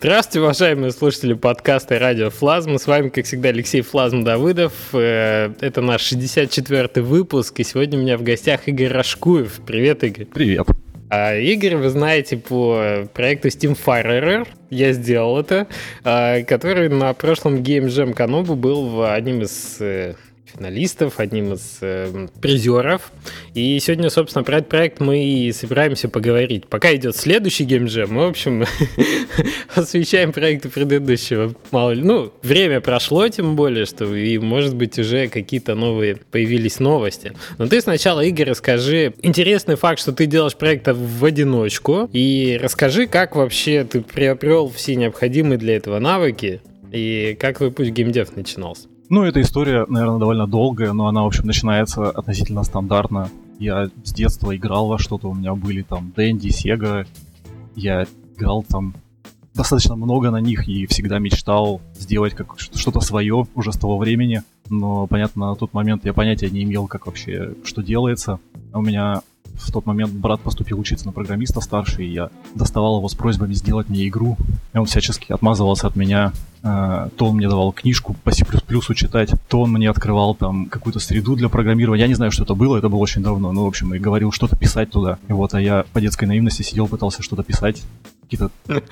Здравствуйте, уважаемые слушатели подкаста радио Флазма. С вами, как всегда, Алексей Флазм Давыдов. Э, это наш 64-й выпуск, и сегодня у меня в гостях Игорь Рашкуев. Привет, Игорь. Привет. А Игорь, вы знаете, по проекту Steamfirer, я сделал это, а, который на прошлом Game Jam Канобу был одним из э, финалистов, одним из э, призеров. И сегодня, собственно, про этот проект мы и собираемся поговорить. Пока идет следующий геймджем, мы, в общем, освещаем проекты предыдущего. Мало ли, ну, время прошло, тем более, что и, может быть, уже какие-то новые появились новости. Но ты сначала, Игорь, расскажи интересный факт, что ты делаешь проект в одиночку, и расскажи, как вообще ты приобрел все необходимые для этого навыки, и как твой путь геймдев начинался. Ну, эта история, наверное, довольно долгая, но она, в общем, начинается относительно стандартно. Я с детства играл во что-то, у меня были там Дэнди, Сега, я играл там достаточно много на них и всегда мечтал сделать как что-то свое уже с того времени. Но, понятно, на тот момент я понятия не имел, как вообще что делается. У меня в тот момент брат поступил учиться на программиста старший, и я доставал его с просьбами сделать мне игру. И он всячески отмазывался от меня. А, то он мне давал книжку по C++ читать, то он мне открывал там какую-то среду для программирования. Я не знаю, что это было, это было очень давно. Ну, в общем, и говорил что-то писать туда. И вот, а я по детской наивности сидел, пытался что-то писать. Какие-то...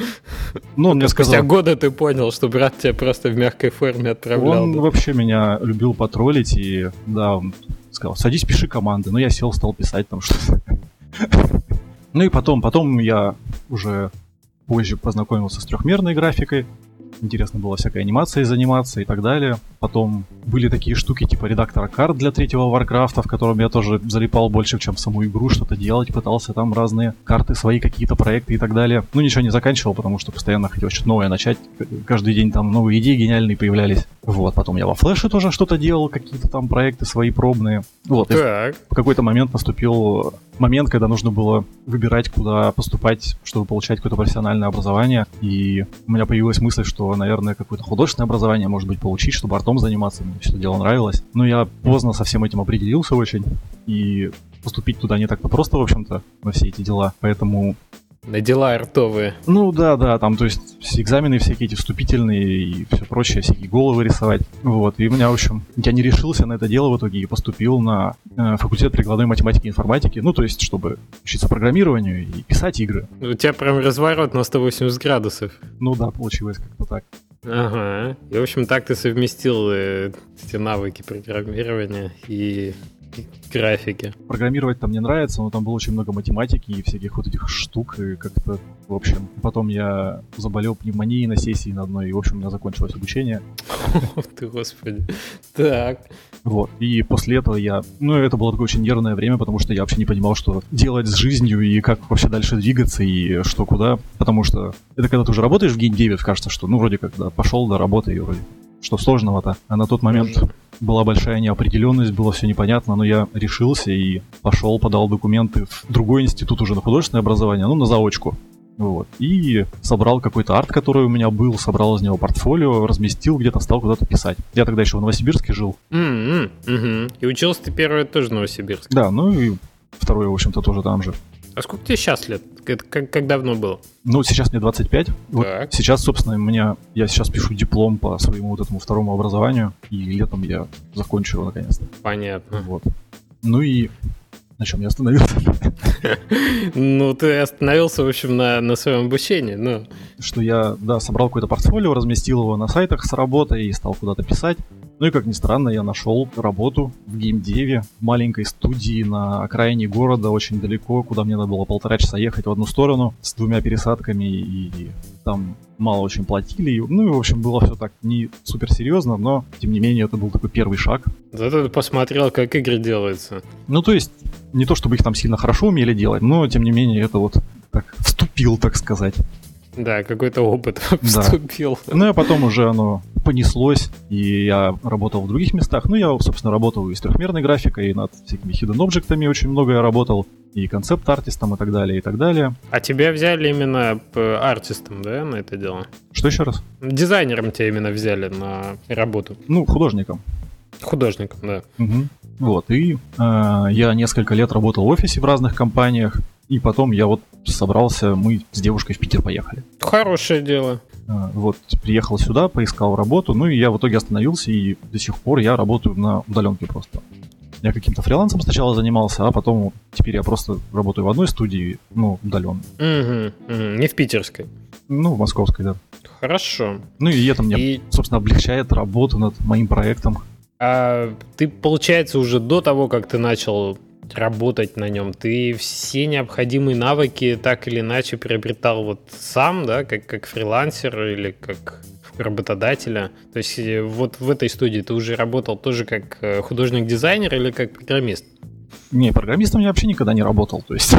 Ну, он мне сказал... Спустя года ты понял, что брат тебя просто в мягкой форме отправлял. Он да? вообще меня любил потроллить, и да, он сказал, садись, пиши команды. Ну, я сел, стал писать там что-то. Ну и потом, потом я уже позже познакомился с трехмерной графикой, интересно было всякой анимацией заниматься и так далее. Потом были такие штуки типа редактора карт для третьего Варкрафта, в котором я тоже залипал больше, чем в саму игру, что-то делать, пытался там разные карты, свои какие-то проекты и так далее. Ну, ничего не заканчивал, потому что постоянно хотел что-то новое начать. Каждый день там новые идеи гениальные появлялись. Вот, потом я во флеше тоже что-то делал, какие-то там проекты свои пробные. Вот, так. в какой-то момент наступил момент, когда нужно было выбирать, куда поступать, чтобы получать какое-то профессиональное образование. И у меня появилась мысль, что, наверное, какое-то художественное образование может быть получить, чтобы артом заниматься. Мне все это дело нравилось. Но я поздно со всем этим определился очень. И поступить туда не так-то просто, в общем-то, на все эти дела. Поэтому на дела артовые. Ну да, да, там, то есть экзамены всякие эти вступительные и все прочее, всякие головы рисовать. Вот, и у меня, в общем, я не решился на это дело в итоге и поступил на э, факультет прикладной математики и информатики, ну, то есть, чтобы учиться программированию и писать игры. У тебя прям разворот на 180 градусов. Ну да, получилось как-то так. Ага. И, в общем, так ты совместил э, эти навыки программирования и графики. Программировать там мне нравится, но там было очень много математики и всяких вот этих штук, и как-то, в общем, потом я заболел пневмонией на сессии на одной, и, в общем, у меня закончилось обучение. Ты, господи. Так. Вот. И после этого я... Ну, это было такое очень нервное время, потому что я вообще не понимал, что делать с жизнью и как вообще дальше двигаться и что куда. Потому что это когда ты уже работаешь в геймдеве, кажется, что, ну, вроде как, да, пошел до работы и вроде что сложного-то. А на тот момент была большая неопределенность, было все непонятно, но я решился и пошел, подал документы в другой институт уже на художественное образование, ну, на заочку. Вот. И собрал какой-то арт, который у меня был, собрал из него портфолио, разместил где-то, стал куда-то писать. Я тогда еще в Новосибирске жил. Mm-hmm. Mm-hmm. И учился ты первый тоже в Новосибирске. Да, ну и второй, в общем-то, тоже там же. А сколько тебе сейчас лет? Как, как давно было? Ну, сейчас мне 25. Вот сейчас, собственно, у меня... Я сейчас пишу диплом по своему вот этому второму образованию, и летом я закончу его наконец-то. Понятно. Вот. Ну и на чем я остановился? Ну, ты остановился, в общем, на, на своем обучении, ну. Что я, да, собрал какое-то портфолио, разместил его на сайтах с работой и стал куда-то писать. Ну и, как ни странно, я нашел работу в геймдеве, в маленькой студии на окраине города, очень далеко, куда мне надо было полтора часа ехать в одну сторону с двумя пересадками, и там мало очень платили. Ну и, в общем, было все так не супер серьезно, но, тем не менее, это был такой первый шаг. Зато ты посмотрел, как игры делаются. Ну, то есть, не то чтобы их там сильно хорошо умели делать, но, тем не менее, это вот так вступил, так сказать. Да, какой-то опыт да. вступил. Ну, а потом уже оно понеслось, и я работал в других местах. Ну, я, собственно, работал и с трехмерной графикой, и над всякими hidden объектами очень много я работал, и концепт-артистом, и так далее, и так далее. А тебя взяли именно артистом, да, на это дело? Что еще раз? Дизайнером тебя именно взяли на работу. Ну, художником. Художником, да. Угу. Вот, и э, я несколько лет работал в офисе в разных компаниях, и потом я вот собрался, мы с девушкой в Питер поехали. Хорошее дело. Э, вот, приехал сюда, поискал работу, ну и я в итоге остановился, и до сих пор я работаю на удаленке просто. Я каким-то фрилансом сначала занимался, а потом теперь я просто работаю в одной студии, ну, удаленно. Угу, угу. Не в питерской. Ну, в московской, да. Хорошо. Ну и это мне, и... собственно, облегчает работу над моим проектом. А ты, получается, уже до того, как ты начал работать на нем, ты все необходимые навыки так или иначе приобретал вот сам, да, как, как фрилансер или как работодателя. То есть э, вот в этой студии ты уже работал тоже как э, художник-дизайнер или как программист? Не, программистом я вообще никогда не работал. То есть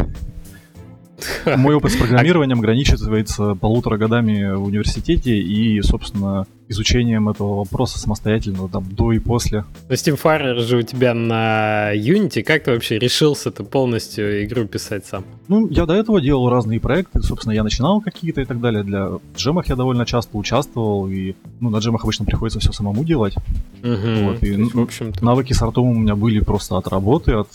мой опыт с программированием ограничивается полутора годами в университете и, собственно, изучением этого вопроса самостоятельно, там, до и после. Но Steamfire же у тебя на Unity. Как ты вообще решился-то полностью игру писать сам? Ну, я до этого делал разные проекты. Собственно, я начинал какие-то и так далее. Для джемах я довольно часто участвовал. И, ну, на джемах обычно приходится все самому делать. Угу, вот, и, есть, в общем-то... навыки с артом у меня были просто от работы, от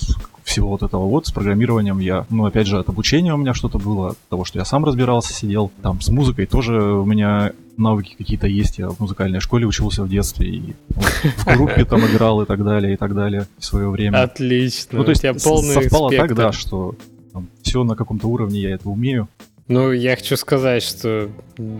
всего вот этого вот. С программированием я, ну, опять же, от обучения у меня что-то было, от того, что я сам разбирался, сидел. Там с музыкой тоже у меня навыки какие-то есть. Я в музыкальной школе учился в детстве и вот, в группе там играл и так далее, и так далее в свое время. Отлично. Ну, то есть совпало так, да, что там, все на каком-то уровне я это умею. Ну, я хочу сказать, что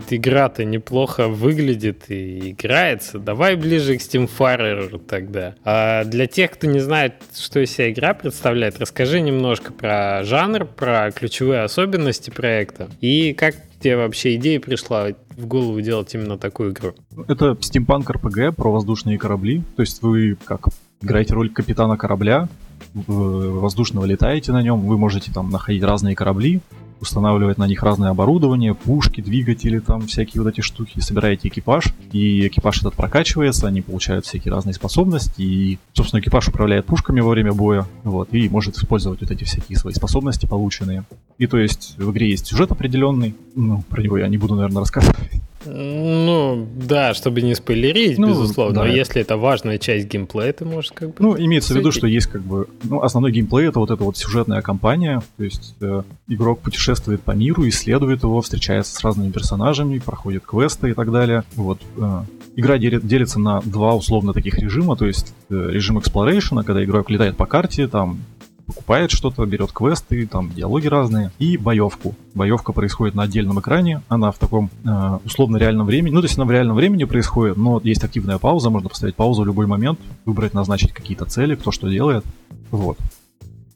игра-то неплохо выглядит и играется. Давай ближе к Steamfire тогда. А для тех, кто не знает, что из себя игра представляет, расскажи немножко про жанр, про ключевые особенности проекта и как тебе вообще идея пришла в голову делать именно такую игру? Это Steampunk RPG про воздушные корабли. То есть вы как играете роль капитана корабля, воздушного летаете на нем, вы можете там находить разные корабли, устанавливать на них разное оборудование, пушки, двигатели, там всякие вот эти штуки, собираете экипаж, и экипаж этот прокачивается, они получают всякие разные способности, и, собственно, экипаж управляет пушками во время боя, вот, и может использовать вот эти всякие свои способности полученные. И то есть в игре есть сюжет определенный, ну, про него я не буду, наверное, рассказывать. Ну, да, чтобы не спойлерить, ну, безусловно. Да. Но если это важная часть геймплея, ты можешь как бы... Ну, имеется в виду, что есть как бы... Ну, основной геймплей — это вот эта вот сюжетная кампания. То есть э, игрок путешествует по миру, исследует его, встречается с разными персонажами, проходит квесты и так далее. Вот. Э, игра делится на два условно таких режима. То есть э, режим exploration, когда игрок летает по карте, там покупает что-то, берет квесты, там диалоги разные, и боевку. Боевка происходит на отдельном экране, она в таком э, условно реальном времени, ну то есть она в реальном времени происходит, но есть активная пауза, можно поставить паузу в любой момент, выбрать, назначить какие-то цели, кто что делает, вот.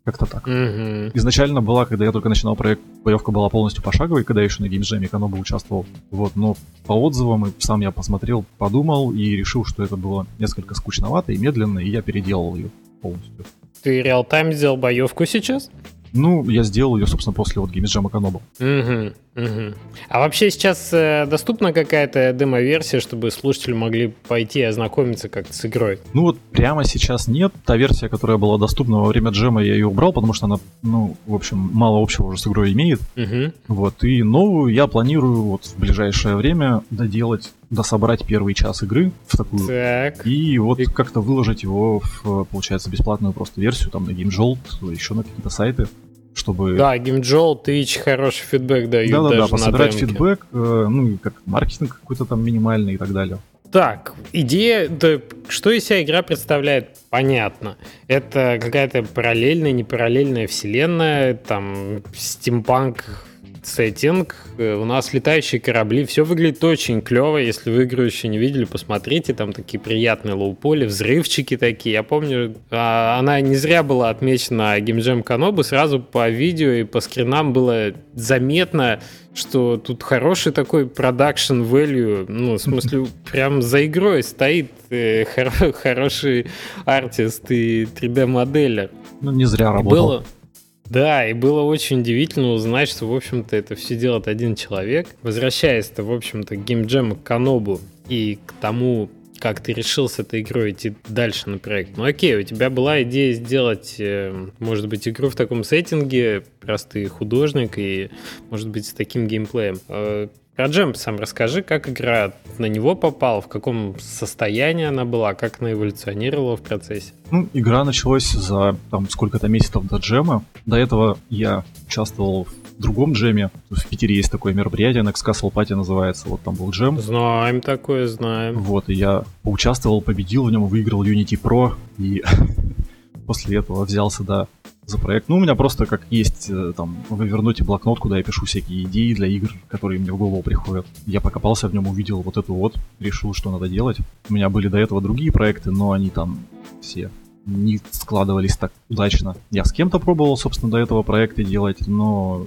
Как-то так. Mm-hmm. Изначально была, когда я только начинал проект, боевка была полностью пошаговой, когда я еще на геймджеме Каноба участвовал. Вот, но по отзывам и сам я посмотрел, подумал и решил, что это было несколько скучновато и медленно, и я переделал ее полностью. Ты реал-тайм сделал боевку сейчас? Ну, я сделал ее, собственно, после вот Games Jam Каноба. Угу, угу. А вообще сейчас э, доступна какая-то демо-версия, чтобы слушатели могли пойти и ознакомиться как-то с игрой? Ну вот прямо сейчас нет. Та версия, которая была доступна во время джема, я ее убрал, потому что она, ну, в общем, мало общего уже с игрой имеет. Угу. Вот, и новую я планирую вот в ближайшее время доделать дособрать первый час игры в такую. Так. И вот и... как-то выложить его в, получается, бесплатную просто версию, там, на GameJolt, еще на какие-то сайты, чтобы... Да, GameJolt, Twitch хороший фидбэк дают Да-да-да, пособирать фидбэк, э, ну, как маркетинг какой-то там минимальный и так далее. Так, идея, да, что из себя игра представляет, понятно. Это какая-то параллельная, непараллельная вселенная, там, стимпанк сеттинг, э, у нас летающие корабли, все выглядит очень клево, если вы игру еще не видели, посмотрите, там такие приятные лоу-поли, взрывчики такие, я помню, а, она не зря была отмечена геймджем Канобу, сразу по видео и по скринам было заметно, что тут хороший такой продакшн value, ну, в смысле, прям за игрой стоит э, хор- хороший артист и 3D-моделер. Ну, не зря работал. Было, да, и было очень удивительно узнать, что, в общем-то, это все делает один человек. Возвращаясь-то, в общем-то, к геймджему Канобу и к тому, как ты решил с этой игрой идти дальше на проект. Ну окей, у тебя была идея сделать, э, может быть, игру в таком сеттинге, раз ты художник и, может быть, с таким геймплеем. Про джем сам расскажи, как игра на него попала, в каком состоянии она была, как она эволюционировала в процессе. Ну, игра началась за там сколько-то месяцев до джема. До этого я участвовал в другом джеме. В Питере есть такое мероприятие, Next Castle Party называется. Вот там был джем. Знаем такое, знаем. Вот, и я поучаствовал, победил в нем, выиграл Unity Pro. И после этого взялся, да, за проект. Ну, у меня просто как есть, э, там, вы вернете блокнот, куда я пишу всякие идеи для игр, которые мне в голову приходят. Я покопался в нем, увидел вот эту вот, решил, что надо делать. У меня были до этого другие проекты, но они там все не складывались так удачно. Я с кем-то пробовал, собственно, до этого проекты делать, но,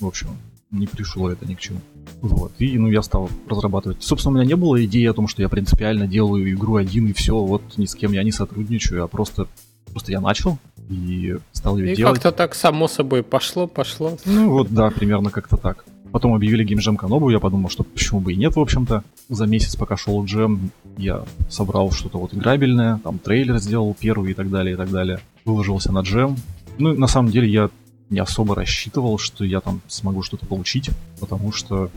в общем, не пришло это ни к чему. Вот. И, ну, я стал разрабатывать. Собственно, у меня не было идеи о том, что я принципиально делаю игру один и все, вот ни с кем я не сотрудничаю, а просто, просто я начал, и стал ее и делать. как-то так само собой пошло, пошло. Ну вот, да, примерно как-то так. Потом объявили геймджем Канобу, я подумал, что почему бы и нет, в общем-то. За месяц, пока шел джем, я собрал что-то вот играбельное, там трейлер сделал первый и так далее, и так далее. Выложился на джем. Ну, на самом деле, я не особо рассчитывал, что я там смогу что-то получить, потому что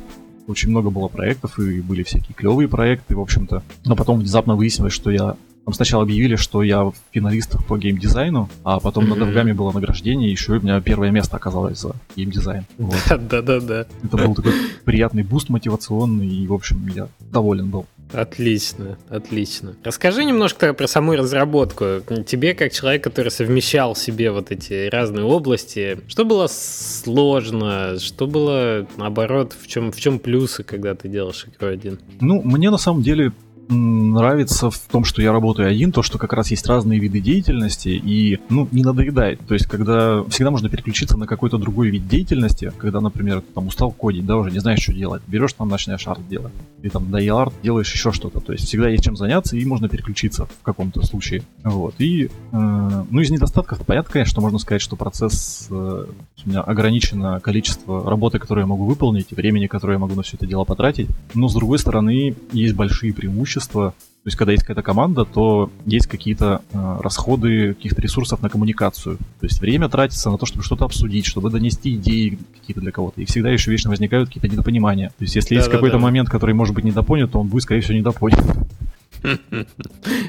очень много было проектов, и были всякие клевые проекты, в общем-то. Но потом внезапно выяснилось, что я там сначала объявили, что я в финалистах по геймдизайну, а потом mm-hmm. на DevGAMM е было награждение, и еще у меня первое место оказалось за геймдизайн. Да-да-да. Это был такой приятный буст мотивационный, и, в общем, я доволен был. Отлично, отлично. Расскажи немножко про саму разработку. Тебе, как человек, который совмещал себе вот эти разные области, что было сложно, что было, наоборот, в чем, в чем плюсы, когда ты делаешь игру один? Ну, мне на самом деле нравится в том, что я работаю один, то, что как раз есть разные виды деятельности и, ну, не надоедает. То есть, когда всегда можно переключиться на какой-то другой вид деятельности, когда, например, ты там устал кодить, да, уже не знаешь, что делать, берешь там, начинаешь арт делать. И там доел арт, делаешь еще что-то. То есть, всегда есть чем заняться и можно переключиться в каком-то случае. Вот. И, э, ну, из недостатков, понятно, конечно, можно сказать, что процесс, э, у меня ограничено количество работы, которую я могу выполнить, и времени, которое я могу на все это дело потратить. Но, с другой стороны, есть большие преимущества преимущество. То есть, когда есть какая-то команда, то есть какие-то э, расходы каких-то ресурсов на коммуникацию. То есть время тратится на то, чтобы что-то обсудить, чтобы донести идеи какие-то для кого-то. И всегда еще вечно возникают какие-то недопонимания. То есть, если да, есть да, какой-то да. момент, который может быть недопонят, то он будет, скорее всего, недопонят.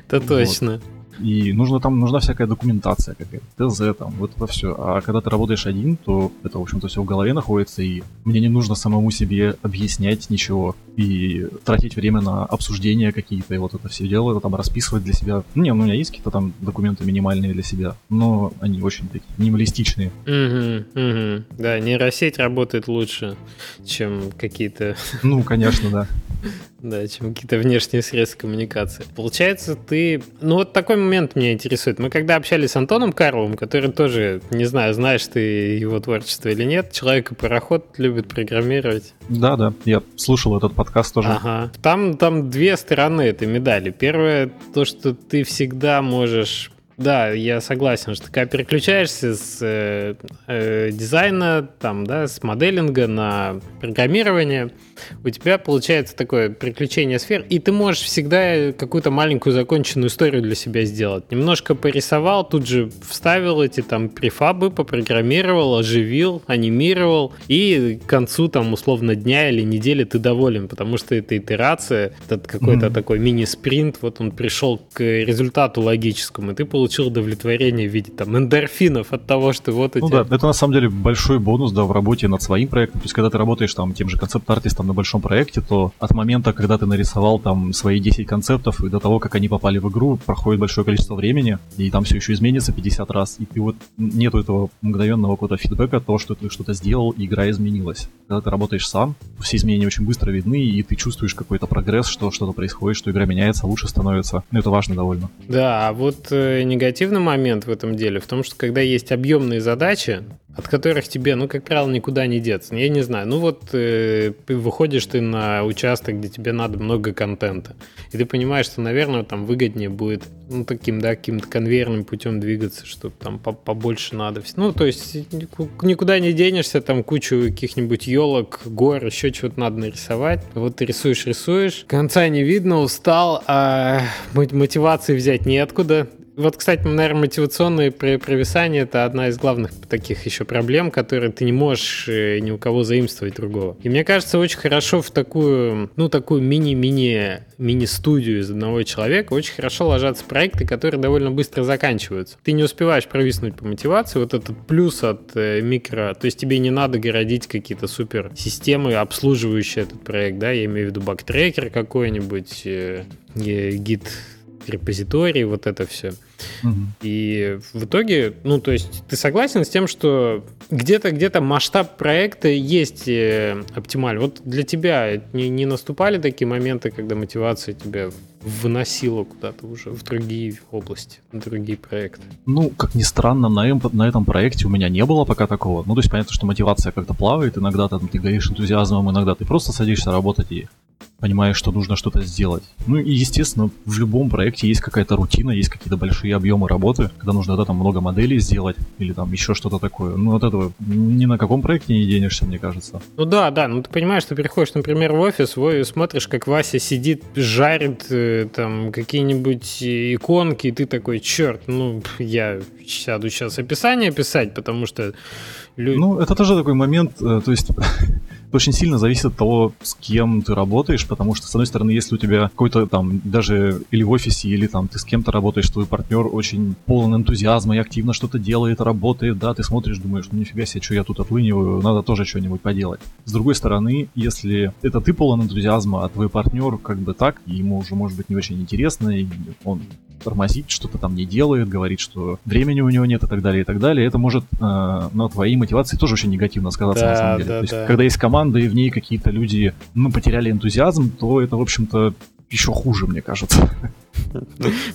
Это точно. И нужно там, нужна всякая документация какая-то, ТЗ там, вот это все. А когда ты работаешь один, то это, в общем-то, все в голове находится, и мне не нужно самому себе объяснять ничего и тратить время на обсуждения какие-то, и вот это все дело, это там расписывать для себя. Ну, не, ну, у меня есть какие-то там документы минимальные для себя, но они очень такие минималистичные. Угу, угу. Да, нейросеть работает лучше, чем какие-то... Ну, конечно, да. Да, чем какие-то внешние средства коммуникации. Получается, ты... Ну, вот такой момент меня интересует. Мы когда общались с Антоном Карловым, который тоже, не знаю, знаешь ты его творчество или нет, человек и пароход любит программировать. Да, да, я слушал этот подкаст тоже. Ага. Там, там две стороны этой медали. Первое, то, что ты всегда можешь да, я согласен, что когда переключаешься с э, э, дизайна, там, да, с моделинга на программирование, у тебя получается такое приключение сфер, и ты можешь всегда какую-то маленькую законченную историю для себя сделать. Немножко порисовал, тут же вставил эти там префабы, попрограммировал, оживил, анимировал, и к концу там условно дня или недели ты доволен, потому что это итерация, это какой-то mm-hmm. такой мини-спринт, вот он пришел к результату логическому, и ты получил удовлетворение в виде там эндорфинов от того, что вот ну эти... да, это на самом деле большой бонус, да, в работе над своим проектом, то есть когда ты работаешь там тем же концепт-артистом на большом проекте, то от момента, когда ты нарисовал там свои 10 концептов и до того, как они попали в игру, проходит большое количество времени, и там все еще изменится 50 раз, и ты вот нету этого мгновенного какого-то фидбэка от того, что ты что-то сделал, и игра изменилась. Когда ты работаешь сам, все изменения очень быстро видны, и ты чувствуешь какой-то прогресс, что что-то происходит, что игра меняется, лучше становится. Ну, это важно довольно. Да, а вот э, негативный момент в этом деле в том, что когда есть объемные задачи, от которых тебе, ну, как правило, никуда не деться. Я не знаю, ну вот э, выходишь ты на участок, где тебе надо много контента, и ты понимаешь, что, наверное, там выгоднее будет, ну, таким, да, каким-то конвейерным путем двигаться, чтобы там побольше надо. Ну, то есть никуда не денешься, там кучу каких-нибудь елок, гор, еще чего-то надо нарисовать. Вот ты рисуешь, рисуешь, конца не видно, устал, а мотивации взять неоткуда, Вот, кстати, наверное, мотивационное провисание это одна из главных таких еще проблем, которые ты не можешь э, ни у кого заимствовать другого. И мне кажется, очень хорошо в такую, ну, такую мини-мини мини-студию из одного человека очень хорошо ложатся проекты, которые довольно быстро заканчиваются. Ты не успеваешь провиснуть по мотивации, вот этот плюс от э, микро, то есть тебе не надо городить какие-то супер системы, обслуживающие этот проект, да, я имею в виду бактрекер какой-нибудь, э, гид репозиторий, вот это все. Угу. И в итоге, ну, то есть ты согласен с тем, что где-то где-то масштаб проекта есть э, оптималь. Вот для тебя не, не наступали такие моменты, когда мотивация тебя выносила куда-то уже в другие области, в другие проекты? Ну, как ни странно, на, эм, на этом проекте у меня не было пока такого. Ну, то есть понятно, что мотивация как-то плавает, иногда там, ты горишь энтузиазмом, иногда ты просто садишься работать и понимаешь, что нужно что-то сделать. Ну и, естественно, в любом проекте есть какая-то рутина, есть какие-то большие объемы работы, когда нужно да, там много моделей сделать или там еще что-то такое. Ну от этого ни на каком проекте не денешься, мне кажется. Ну да, да, ну ты понимаешь, ты приходишь, например, в офис, в смотришь, как Вася сидит, жарит э, там какие-нибудь иконки, и ты такой, черт, ну я сяду сейчас описание писать, потому что... Ну, это тоже такой момент, э, то есть очень сильно зависит от того, с кем ты работаешь, потому что, с одной стороны, если у тебя какой-то там, даже или в офисе, или там ты с кем-то работаешь, твой партнер очень полон энтузиазма и активно что-то делает, работает, да, ты смотришь, думаешь, ну нифига себе, что я тут отлыниваю, надо тоже что-нибудь поделать. С другой стороны, если это ты полон энтузиазма, а твой партнер как бы так, ему уже может быть не очень интересно, и он тормозит, что-то там не делает, говорит, что времени у него нет и так далее, и так далее, это может э, на твоей мотивации тоже очень негативно сказаться да, на самом деле. Да, То есть, да. когда есть команда и в ней какие-то люди, ну, потеряли энтузиазм, то это, в общем-то, еще хуже, мне кажется.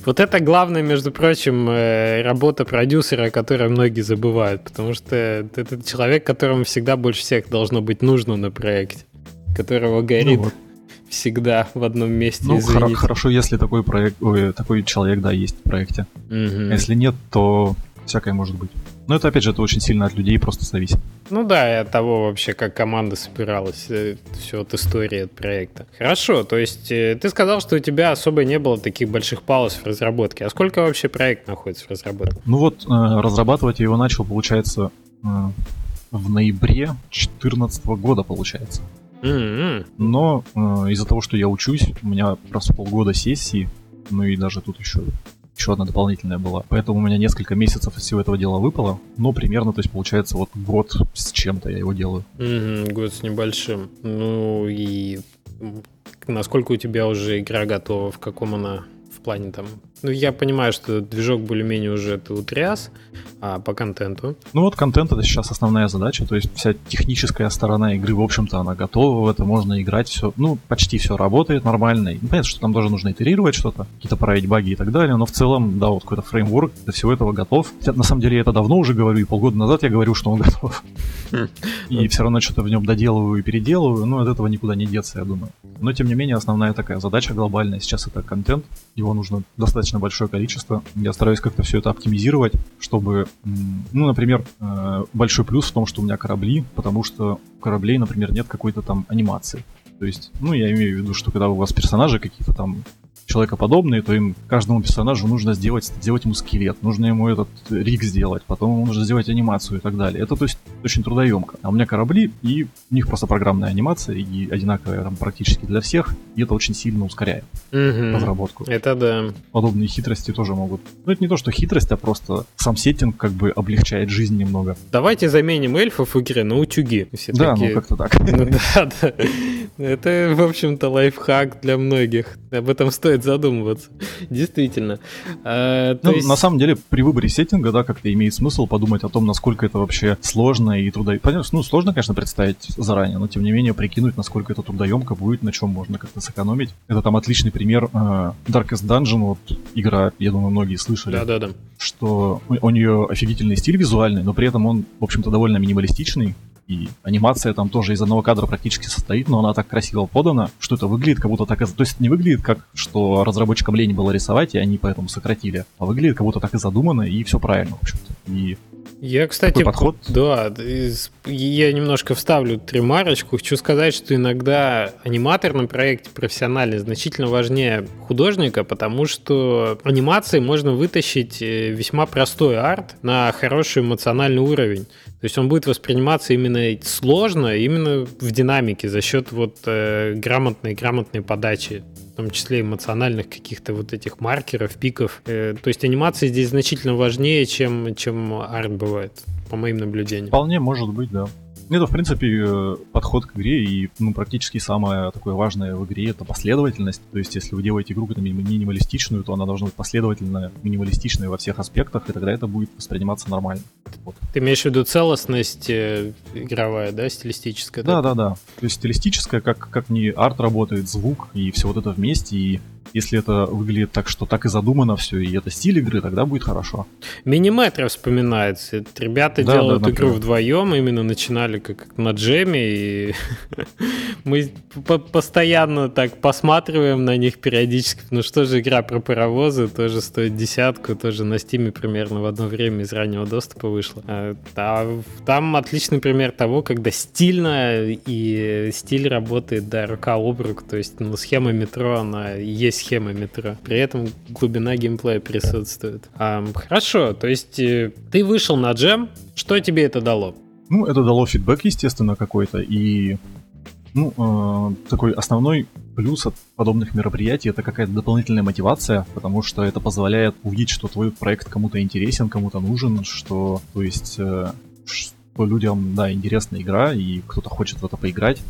Вот это главное, между прочим, э, работа продюсера, о которой многие забывают, потому что это человек, которому всегда больше всех должно быть нужно на проекте, которого горит. Ну вот всегда в одном месте. Ну, хор- хорошо, если такой проект, ой, такой человек, да, есть в проекте. Угу. Если нет, то всякое может быть. Но это, опять же, это очень сильно от людей просто зависит. Ну да, и от того вообще, как команда собиралась, э, все от истории, от проекта. Хорошо, то есть э, ты сказал, что у тебя особо не было таких больших пауз в разработке. А сколько вообще проект находится в разработке? Ну вот, э, разрабатывать я его начал, получается, в ноябре 2014 года, получается. Mm-hmm. Но э, из-за того, что я учусь, у меня просто полгода сессии, ну и даже тут еще еще одна дополнительная была. Поэтому у меня несколько месяцев из всего этого дела выпало. Но примерно, то есть получается вот год с чем-то я его делаю. Mm-hmm, год с небольшим. Ну и насколько у тебя уже игра готова, в каком она в плане там ну, я понимаю, что движок более-менее уже это утряс, а по контенту? Ну вот контент это сейчас основная задача, то есть вся техническая сторона игры, в общем-то, она готова, в это можно играть, все, ну, почти все работает нормально. Ну, понятно, что там тоже нужно итерировать что-то, какие-то править баги и так далее, но в целом, да, вот какой-то фреймворк для всего этого готов. Хотя, на самом деле, я это давно уже говорю, и полгода назад я говорю, что он готов. И все равно что-то в нем доделываю и переделываю, но от этого никуда не деться, я думаю. Но, тем не менее, основная такая задача глобальная сейчас это контент, его нужно достаточно достаточно большое количество. Я стараюсь как-то все это оптимизировать, чтобы, ну, например, э, большой плюс в том, что у меня корабли, потому что у кораблей, например, нет какой-то там анимации. То есть, ну, я имею в виду, что когда у вас персонажи какие-то там человекоподобные, то им каждому персонажу нужно сделать, сделать ему скелет, нужно ему этот риг сделать, потом ему нужно сделать анимацию и так далее. Это то есть очень трудоемко. А у меня корабли, и у них просто программная анимация, и одинаковая там практически для всех, и это очень сильно ускоряет угу. разработку. Это да. Подобные хитрости тоже могут. Ну, это не то, что хитрость, а просто сам сеттинг как бы облегчает жизнь немного. Давайте заменим эльфов в игре на утюги. Все да, такие... ну как-то так. Ну да, да. Это, в общем-то, лайфхак для многих. Об этом стоит задумываться. Действительно. А, ну, есть... На самом деле, при выборе сеттинга, да, как-то имеет смысл подумать о том, насколько это вообще сложно и трудоемко. Понятно, ну, сложно, конечно, представить заранее, но тем не менее прикинуть, насколько это трудоемко будет, на чем можно как-то сэкономить. Это там отличный пример э, Darkest Dungeon, вот игра, я думаю, многие слышали. Да-да-да. Что у, у нее офигительный стиль визуальный, но при этом он, в общем-то, довольно минималистичный и анимация там тоже из одного кадра практически состоит, но она так красиво подана, что это выглядит как будто так... То есть это не выглядит как, что разработчикам лень было рисовать, и они поэтому сократили, а выглядит как будто так и задумано, и все правильно, в общем-то. И Я, кстати, Такой подход. Да, я немножко вставлю ремарочку. Хочу сказать, что иногда аниматор на проекте профессиональный значительно важнее художника, потому что анимации можно вытащить э, весьма простой арт на хороший эмоциональный уровень. То есть он будет восприниматься именно сложно, именно в динамике за счет вот э, грамотной грамотной подачи том числе эмоциональных каких-то вот этих маркеров, пиков. Э, то есть анимация здесь значительно важнее, чем, чем арт бывает, по моим наблюдениям. Вполне может быть, да. Это, в принципе, э, подход к игре, и ну, практически самое такое важное в игре это последовательность. То есть, если вы делаете игру минималистичную, то она должна быть последовательная, минималистичная во всех аспектах, и тогда это будет восприниматься нормально. Вот. Ты имеешь в виду целостность э, игровая, да, стилистическая? Да, да, да. То есть стилистическая, как, как не арт работает, звук и все вот это вместе, и если это выглядит так, что так и задумано все, и это стиль игры, тогда будет хорошо. Mini Metro вспоминается. Ребята да, делают да, игру вдвоем, именно начинали как на джеме, и мы постоянно так посматриваем на них периодически. Ну что же игра про паровозы, тоже стоит десятку, тоже на Steam е примерно в одно время из раннего доступа вышла. А там отличный пример того, когда стильно и стиль работает, да, рука об руку, то есть ну, схема метро, она есть схема метро. При этом глубина геймплея присутствует. А, хорошо, то есть э, ты вышел на джем, что тебе это дало? Ну, это дало фидбэк, естественно, какой-то, и ну, э, такой основной плюс от подобных мероприятий это какая-то дополнительная мотивация, потому что это позволяет увидеть, что твой проект кому-то интересен, кому-то нужен, что, то есть, э, что людям, да, интересна игра, и кто-то хочет в это поиграть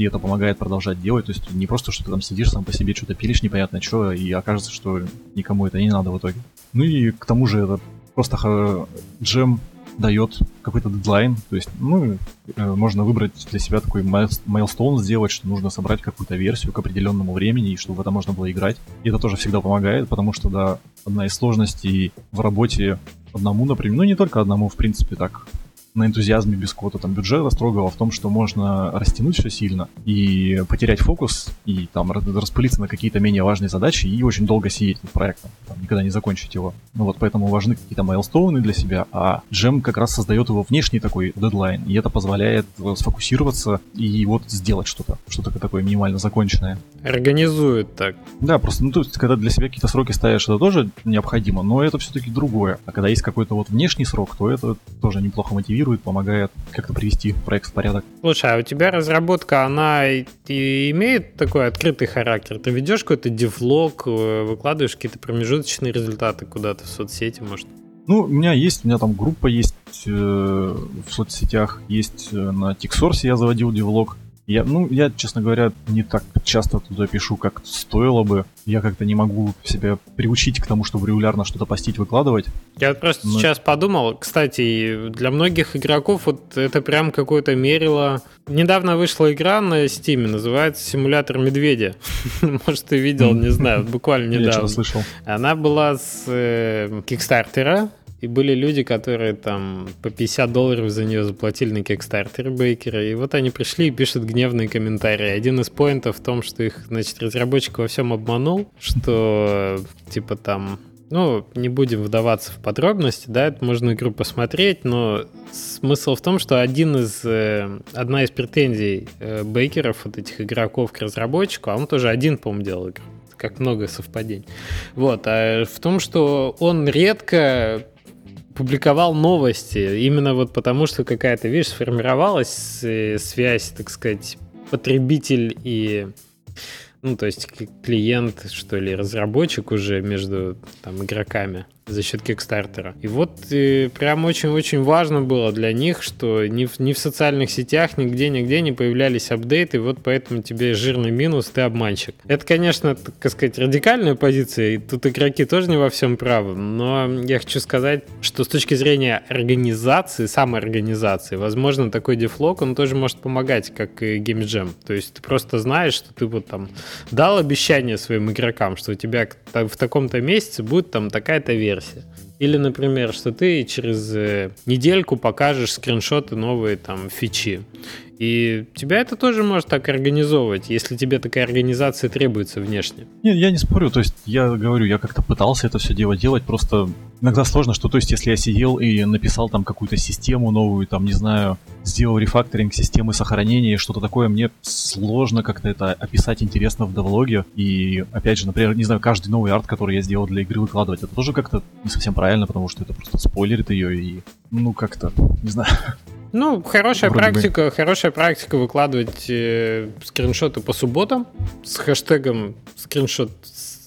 и это помогает продолжать делать. То есть не просто, что ты там сидишь сам по себе, что-то пилишь непонятно что, и окажется, что никому это не надо в итоге. Ну и к тому же это просто джем дает какой-то дедлайн, то есть, ну, э, можно выбрать для себя такой майлстоун сделать, что нужно собрать какую-то версию к определенному времени, и чтобы в это можно было играть. И это тоже всегда помогает, потому что, да, одна из сложностей в работе одному, например, ну не только одному, в принципе, так на энтузиазме без какого-то там бюджета строгого в том, что можно растянуть все сильно и потерять фокус, и там распылиться на какие-то менее важные задачи и очень долго сидеть над проектом, там, никогда не закончить его. Ну вот поэтому важны какие-то майлстоуны для себя, а джем как раз создает его внешний такой дедлайн, и это позволяет сфокусироваться и вот сделать что-то, что-то такое минимально законченное. Организует так. Да, просто, ну, то есть, когда для себя какие-то сроки ставишь, это тоже необходимо, но это все-таки другое. А когда есть какой-то вот внешний срок, то это тоже неплохо мотивирует мотивирует, помогает как-то привести проект в порядок. Слушай, а у тебя разработка, она имеет такой открытый характер? Ты ведешь какой-то девлог, э, выкладываешь какие-то промежуточные результаты куда-то в соцсети, может? Ну, у меня есть, у меня там группа есть э, в соцсетях, есть э, на Тиксорсе я заводил девлог. Я, ну, я, честно говоря, не так часто туда пишу, как стоило бы. Я как-то не могу себя приучить к тому, чтобы регулярно что-то постить, выкладывать. Я просто Но... сейчас подумал, кстати, для многих игроков вот это прям какое-то мерило. Недавно вышла игра на Steam, называется «Симулятор медведя». Может, ты видел, не знаю, буквально недавно. Я слышал. Она была с э, Кикстартера, и были люди, которые там по 50 долларов за нее заплатили на Kickstarter Бейкера. И вот они пришли и пишут гневные комментарии. Один из поинтов в том, что их, значит, разработчик во всем обманул, что типа там ну, не будем вдаваться в подробности, да, это можно игру посмотреть, но смысл в том, что один из, э, одна из претензий э, бейкеров, вот этих игроков к разработчику, а он тоже один, по-моему, делал игру, как много совпадений. Вот, а в том, что он редко публиковал новости, именно вот потому, что какая-то, видишь, сформировалась э, связь, так сказать, потребитель и ну, то есть клиент, что ли, разработчик уже между там игроками за счет Кикстартера. И вот э, прям очень-очень важно было для них, что ни в, ни в социальных сетях, нигде-нигде не появлялись апдейты, вот поэтому тебе жирный минус, ты обманщик. Это, конечно, так сказать, радикальная позиция, и тут игроки тоже не во всем правы, но я хочу сказать, что с точки зрения организации, самоорганизации, возможно, такой дефлог, он тоже может помогать, как и геймджем. То есть ты просто знаешь, что ты вот там дал обещание своим игрокам, что у тебя в таком-то месяце будет там такая-то версия версия. Или, например, что ты через э, недельку покажешь скриншоты новые там фичи. И тебя это тоже может так организовывать, если тебе такая организация требуется внешне. Нет, я не спорю, то есть я говорю, я как-то пытался это все дело делать, просто иногда сложно, что то есть если я сидел и написал там какую-то систему новую, там, не знаю, сделал рефакторинг системы сохранения, что-то такое, мне сложно как-то это описать интересно в девлоге. И опять же, например, не знаю, каждый новый арт, который я сделал для игры выкладывать, это тоже как-то не совсем правильно, потому что это просто спойлерит ее и, ну, как-то, не знаю. Ну, хорошая Вроде практика, бы. хорошая практика выкладывать э, скриншоты по субботам с хэштегом скриншот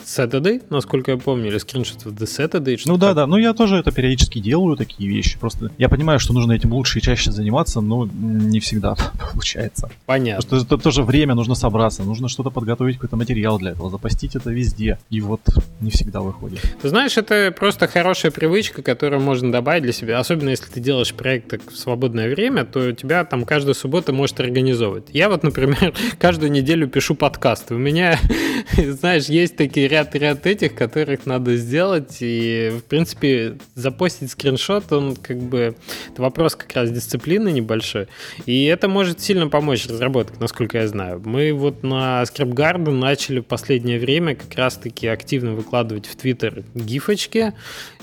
Saturday, насколько я помню, или скриншот в The Saturday. Ну да, да, ну я тоже это периодически делаю, такие вещи. Просто я понимаю, что нужно этим лучше и чаще заниматься, но не всегда получается. Понятно. Потому что это тоже время, нужно собраться, нужно что-то подготовить, какой-то материал для этого, запостить это везде. И вот не всегда выходит. Ты знаешь, это просто хорошая привычка, которую можно добавить для себя. Особенно если ты делаешь проект в свободное время, то тебя там каждую субботу может организовывать. Я вот, например, каждую неделю пишу подкасты. У меня, знаешь, есть такие ряд, ряд этих, которых надо сделать, и, в принципе, запостить скриншот, он как бы, это вопрос как раз дисциплины небольшой, и это может сильно помочь разработке, насколько я знаю. Мы вот на ScriptGarden начали в последнее время как раз-таки активно выкладывать в Твиттер гифочки,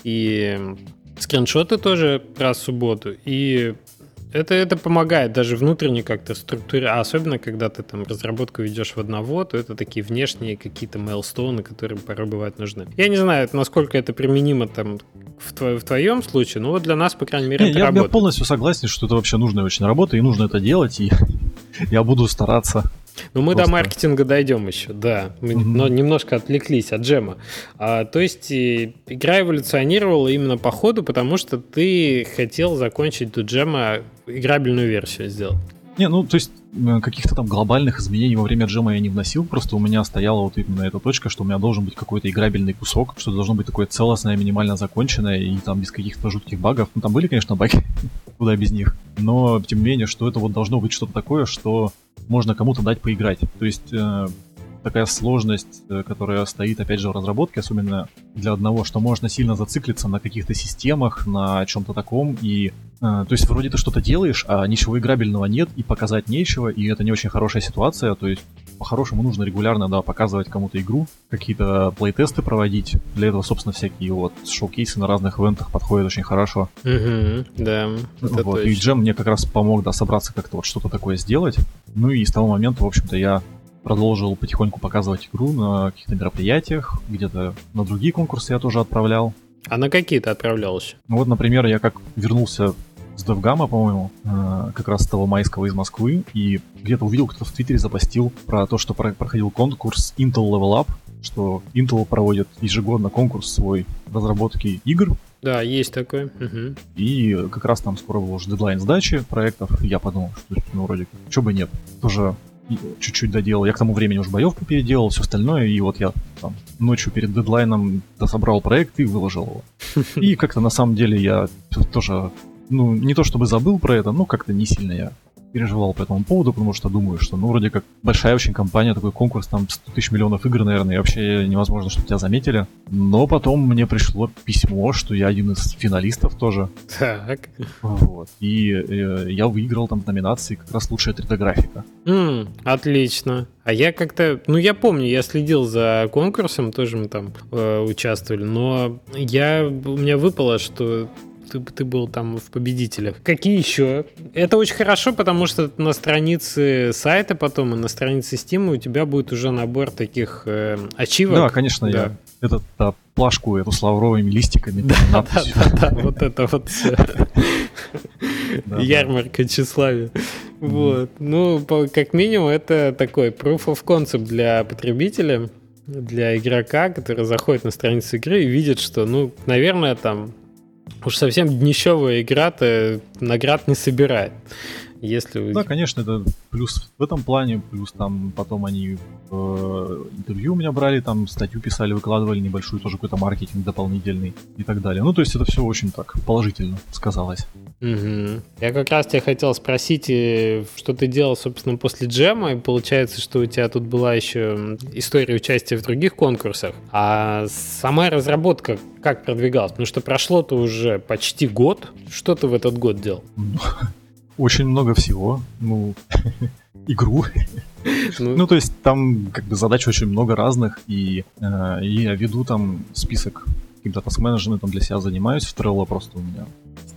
и скриншоты тоже раз в субботу, и это, это помогает даже внутренне как-то структуре, а особенно когда ты там разработку ведешь в одного, то это такие внешние какие-то мейлстоуны, которые порой бывают нужны. Я не знаю, насколько это применимо там в, тво, в твоем случае, но вот для нас, по крайней мере, не, это я, работает. Я полностью согласен, что это вообще нужная очень работа, и нужно это делать, и я буду стараться ну, мы Просто... до маркетинга дойдем еще, да. Мы, mm Но немножко отвлеклись от джема. А, то есть игра эволюционировала именно по ходу, потому что ты хотел закончить до джема играбельную версию сделать. Не, ну, то есть каких-то там глобальных изменений во время джема я не вносил, просто у меня стояла вот именно эта точка, что у меня должен быть какой-то играбельный кусок, что должно быть такое целостное, минимально законченное и там без каких-то жутких багов. Ну, там были, конечно, баги, куда без них, но тем не менее, что это вот должно быть что-то такое, что можно кому-то дать поиграть. То есть э, такая сложность, э, которая стоит, опять же, в разработке, особенно для одного, что можно сильно зациклиться на каких-то системах, на чем-то таком, и э, то есть вроде ты что-то делаешь, а ничего играбельного нет, и показать нечего, и это не очень хорошая ситуация, то есть по-хорошему нужно регулярно, да, показывать кому-то игру, какие-то плейтесты проводить. Для этого, собственно, всякие вот шоу-кейсы на разных ивентах подходят очень хорошо. Угу, да. Вот. И джем мне как раз помог, да, собраться как-то вот что-то такое сделать. Ну и с того момента, в общем-то, я продолжил потихоньку показывать игру на каких-то мероприятиях, где-то на другие конкурсы я тоже отправлял. А на какие ты отправлялся? Ну вот, например, я как вернулся с DevGamma, по-моему, э, как раз того майского из Москвы, и где-то увидел, кто в Твиттере запостил про то, что проходил конкурс Intel Level Up, что Intel проводит ежегодно конкурс свой разработки игр. Да, есть такой. Угу. И как раз там скоро был уже дедлайн сдачи проектов. Я подумал, что ну вроде, что бы нет. Тоже чуть-чуть доделал. Я к тому времени уже боевку переделал, все остальное, и вот я там ночью перед дедлайном дособрал проект и выложил его. И как-то на самом деле я тоже, ну, не то чтобы забыл про это, но как-то не сильно я переживал по этому поводу, потому что думаю, что, ну, вроде как большая очень компания, такой конкурс, там 100 тысяч миллионов игр, наверное, и вообще невозможно, чтобы тебя заметили. Но потом мне пришло письмо, что я один из финалистов тоже. Так. Вот. И э, я выиграл там в номинации как раз лучшая 3D-графика. Mm, отлично. А я как-то, ну я помню, я следил за конкурсом, тоже мы там э, участвовали, но я, у меня выпало, что ты, ты был там в победителях. Какие еще? Это очень хорошо, потому что на странице сайта потом и на странице Steam у тебя будет уже набор таких э, ачивок. Да, конечно, да. я этот да, плашку эту с лавровыми листиками. Да, да, да, да, вот это вот все. Ярмарка тщеславия. Вот. Ну, как минимум, это такой proof of concept для потребителя, для игрока, который заходит на страницу игры и видит, что, ну, наверное, там Уж совсем днищевая игра-то наград не собирает. Если Да, конечно, это плюс в этом плане, плюс там потом они э, интервью у меня брали, там статью писали, выкладывали небольшую, тоже какой-то маркетинг дополнительный и так далее. Ну, то есть это все очень так положительно сказалось. Угу. Я как раз тебя хотел спросить, э, что ты делал, собственно, после джема, и получается, что у тебя тут была еще история участия в других конкурсах, а сама разработка как продвигалась? Потому что прошло-то уже почти год. Что ты в этот год делал? Очень много всего. Ну, игру. Ну, ну, то есть там как бы задач очень много разных, и, э, и я веду там список каким-то таск-менеджментом для себя занимаюсь в Trello просто у меня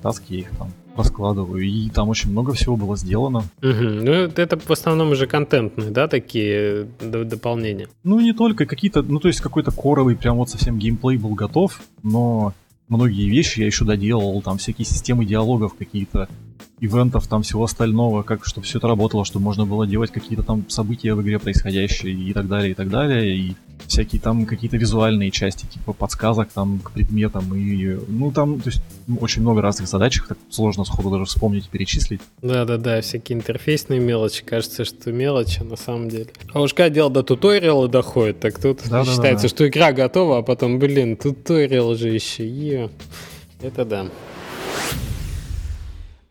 таски, я их там раскладываю, и там очень много всего было сделано. Угу. Ну, это в основном уже контентные, да, такие дополнения? Ну, не только, какие-то, ну, то есть какой-то коровый, прям вот совсем геймплей был готов, но многие вещи я еще доделал, там всякие системы диалогов какие-то, ивентов, там всего остального, как чтобы все это работало, чтобы можно было делать какие-то там события в игре происходящие и так далее, и так далее, и всякие там какие-то визуальные части, типа подсказок там к предметам, и, ну, там, то есть, очень много разных задач, так сложно сходу даже вспомнить и перечислить. Да-да-да, всякие интерфейсные мелочи, кажется, что мелочи на самом деле. А уж когда дело до туториала доходит, так тут да, считается, да, да. что игра готова, а потом, блин, туториал же еще, е. Это да.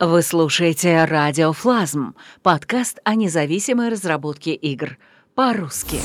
Вы слушаете «Радио Флазм» — подкаст о независимой разработке игр. По-русски.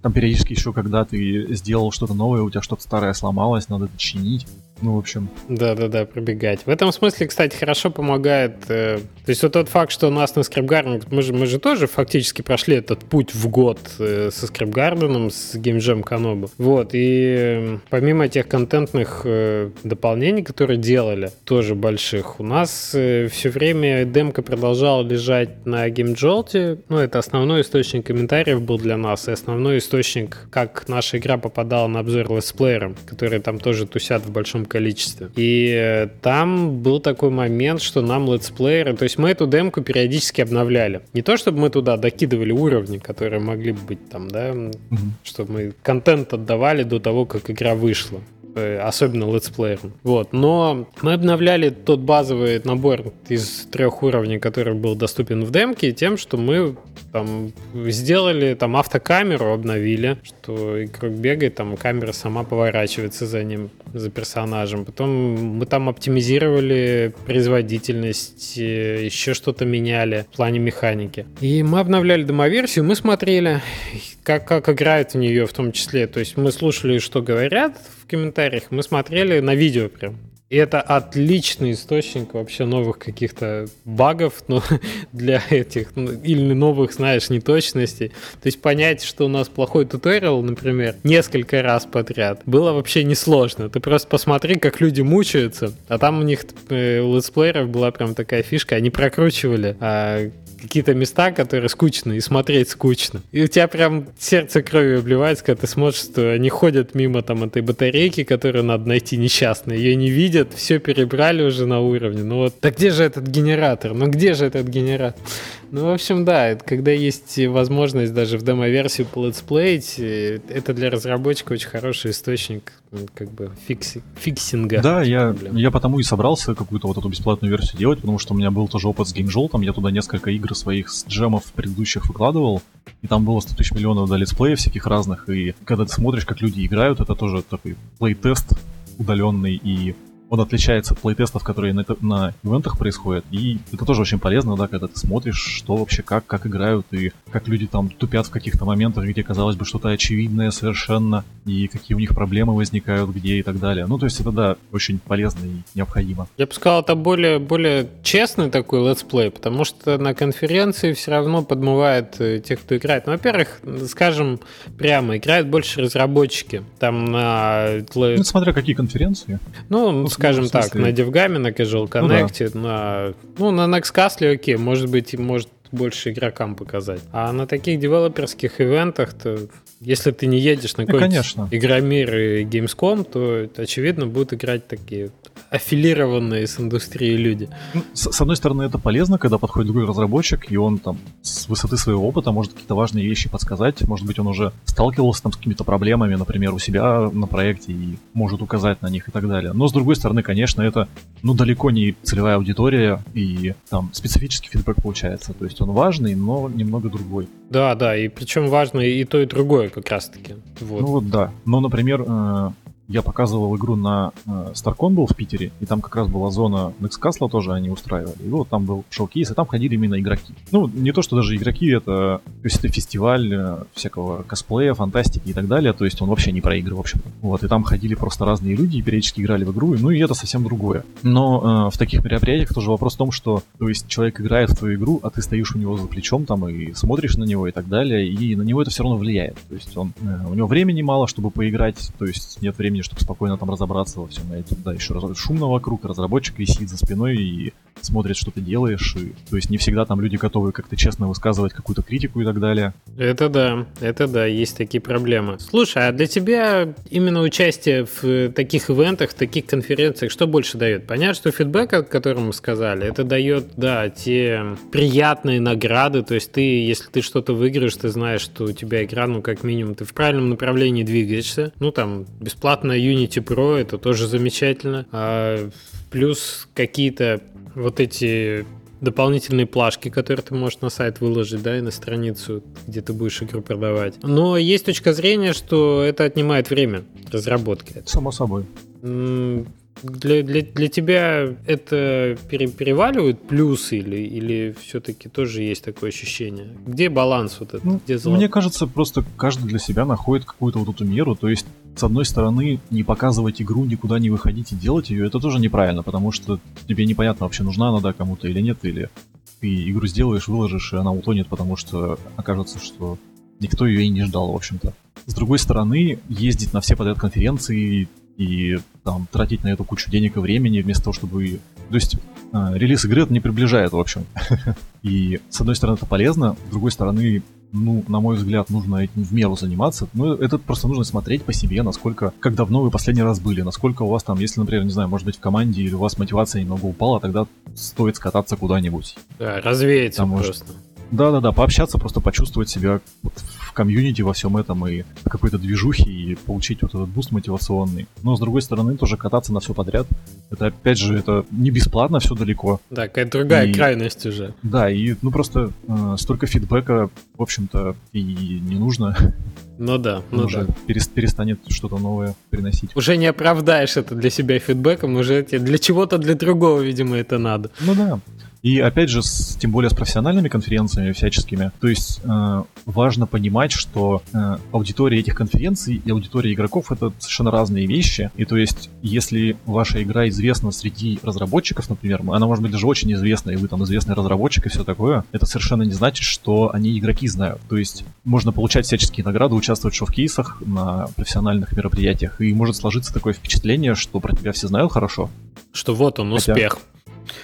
Там периодически еще, когда ты сделал что-то новое, у тебя что-то старое сломалось, надо это чинить. Ну, в общем. Да-да-да, пробегать. В этом смысле, кстати, хорошо помогает. Э, то есть вот тот факт, что у нас на скрипгардене, мы же, мы же тоже фактически прошли этот путь в год э, со скрипгарденом, с геймджем Канобу. Вот, и э, помимо тех контентных э, дополнений, которые делали, тоже больших, у нас э, все время демка продолжала лежать на геймджолте. Ну, это основной источник комментариев был для нас, и основной источник, как наша игра попадала на обзор летсплеерам, которые там тоже тусят в большом количестве. И э, там был такой момент, что нам летсплееры, то есть мы эту демку периодически обновляли. Не то, чтобы мы туда докидывали уровни, которые могли бы быть там, да, mm чтобы мы контент отдавали до того, как игра вышла особенно летсплеерам. Вот. Но мы обновляли тот базовый набор из трех уровней, который был доступен в демке, тем, что мы там сделали там автокамеру, обновили, что игрок бегает, там камера сама поворачивается за ним, за персонажем. Потом мы там оптимизировали производительность, э, еще что-то меняли в плане механики. И мы обновляли демоверсию, мы смотрели, как, как играют в нее в том числе. То есть мы слушали, что говорят в комментариях, мы смотрели на видео прям. И это отличный источник вообще новых каких-то багов ну, для этих, ну, или новых, знаешь, неточностей. То есть понять, что у нас плохой туториал, например, несколько раз подряд, было вообще несложно. Ты просто посмотри, как люди мучаются. А там у них, э, у летсплееров была прям такая фишка, они прокручивали а, какие-то места, которые скучные, и смотреть скучно. И у тебя прям сердце кровью обливается, когда ты смотришь, что они ходят мимо там этой батарейки, которую надо найти несчастной, ее не видят, все перебрали уже на уровне. Ну вот, да где же этот генератор? Ну где же этот генератор? Ну, в общем, да, когда есть возможность даже в демо-версию полетсплеить, э, это для разработчика очень хороший источник как бы фикси, фиксинга. Да, я, я потому и собрался какую-то вот эту бесплатную версию делать, потому что у меня был тоже опыт с GameJolt, я туда несколько игр своих с джемов предыдущих выкладывал, и там было 100 тысяч миллионов да, летсплеев всяких разных, и когда ты смотришь, как люди играют, это тоже такой плей-тест удаленный, и он отличается от плейтестов, которые на, на ивентах происходят. И это тоже очень полезно, да, когда ты смотришь, что вообще, как, как играют, и как люди там тупят в каких-то моментах, где, казалось бы, что-то очевидное совершенно, и какие у них проблемы возникают, где и так далее. Ну, то есть это, да, очень полезно и необходимо. Я бы сказал, это более, более честный такой летсплей, потому что на конференции все равно подмывает э, тех, кто играет. Ну, во-первых, скажем прямо, играют больше разработчики. Там на... Ну, смотря какие конференции. Ну, скажем ну, так, на DevGAM, на Casual Connect, ну, да. на, ну, на Nextcastle, окей, может быть, может больше игрокам показать. А на таких девелоперских ивентах, то если ты не едешь на какой-нибудь Игромир и Gamescom, то, очевидно, будут играть такие аффилированные с индустрией люди. Ну, с, с одной стороны, это полезно, когда подходит другой разработчик, и он там с высоты своего опыта может какие-то важные вещи подсказать. Может быть, он уже сталкивался там с какими-то проблемами, например, у себя на проекте и может указать на них и так далее. Но с другой стороны, конечно, это ну далеко не целевая аудитория и там специфический фидбэк получается. То есть он важный, но немного другой. Да, да, и причем важно и то, и другое как раз-таки. Вот. Ну вот да. Но, например, э, я показывал игру на э, StarCon был в Питере, и там как раз была зона Next Castle тоже они устраивали. И вот там был шоу-кейс, и там ходили именно игроки. Ну, не то, что даже игроки, это, то есть это фестиваль э, всякого косплея, фантастики и так далее, то есть он вообще не про игры, в общем-то. Вот, и там ходили просто разные люди и периодически играли в игру, ну и это совсем другое. Но э, в таких мероприятиях тоже вопрос в том, что, то есть человек играет в твою игру, а ты стоишь у него за плечом там и смотришь на него и так далее, и на него это все равно влияет. То есть он, э, у него времени мало, чтобы поиграть, то есть нет времени времени, чтобы спокойно там разобраться во всем этом. Да, еще раз, шумно вокруг, разработчик висит за спиной и смотрит, что ты делаешь. И, то есть не всегда там люди готовы как-то честно высказывать какую-то критику и так далее. Это да, это да, есть такие проблемы. Слушай, а для тебя именно участие в таких ивентах, в таких конференциях, что больше дает? Понятно, что фидбэк, о котором мы сказали, это дает, да, те приятные награды, то есть ты, если ты что-то выиграешь, ты знаешь, что у тебя игра, ну, как минимум, ты в правильном направлении двигаешься, ну, там, бесплатно на Unity Pro, это тоже замечательно. А плюс какие-то вот эти дополнительные плашки, которые ты можешь на сайт выложить, да, и на страницу, где ты будешь игру продавать. Но есть точка зрения, что это отнимает время разработки. Само собой. Для, для, для тебя это пере, переваливают плюсы или, или все-таки тоже есть такое ощущение? Где баланс вот этот? Ну, где Мне кажется, просто каждый для себя находит какую-то вот эту меру. То есть, с одной стороны, не показывать игру, никуда не выходить и делать ее, это тоже неправильно, потому что тебе непонятно вообще нужна она да, кому-то или нет, или ты игру сделаешь, выложишь, и она утонет, потому что окажется, что никто ее и не ждал, в общем-то. С другой стороны, ездить на все подряд конференции, и там тратить на эту кучу денег и времени вместо того, чтобы... То есть э, релиз игры это не приближает, в общем. и с одной стороны это полезно, с другой стороны, ну, на мой взгляд, нужно этим в меру заниматься. Ну, это просто нужно смотреть по себе, насколько, как давно вы последний раз были, насколько у вас там, если, например, не знаю, может быть, в команде или у вас мотивация немного упала, тогда стоит скататься куда-нибудь. Да, развеяться там, просто. Да-да-да, пообщаться, просто почувствовать себя вот в комьюнити во всем этом и в какой-то движухе и получить вот этот буст мотивационный. Но с другой стороны, тоже кататься на все подряд. Это опять же, это не бесплатно, все далеко. Да, какая-то другая и, крайность уже. Да, и ну просто э, столько фидбэка, в общем-то, и не нужно. Ну да, ну уже да. перестанет что-то новое приносить. Уже не оправдаешь это для себя фидбэком, уже для чего-то для другого, видимо, это надо. Ну да. И опять же, с, тем более с профессиональными конференциями всяческими, то есть э, важно понимать, что э, аудитория этих конференций и аудитория игроков это совершенно разные вещи. И то есть, если ваша игра известна среди разработчиков, например, она может быть даже очень известна, и вы там известный разработчик и все такое, это совершенно не значит, что они игроки знают. То есть можно получать всяческие награды, участвовать в шоу-кейсах на профессиональных мероприятиях, и может сложиться такое впечатление, что про тебя все знают хорошо. Что вот он, Хотя... успех.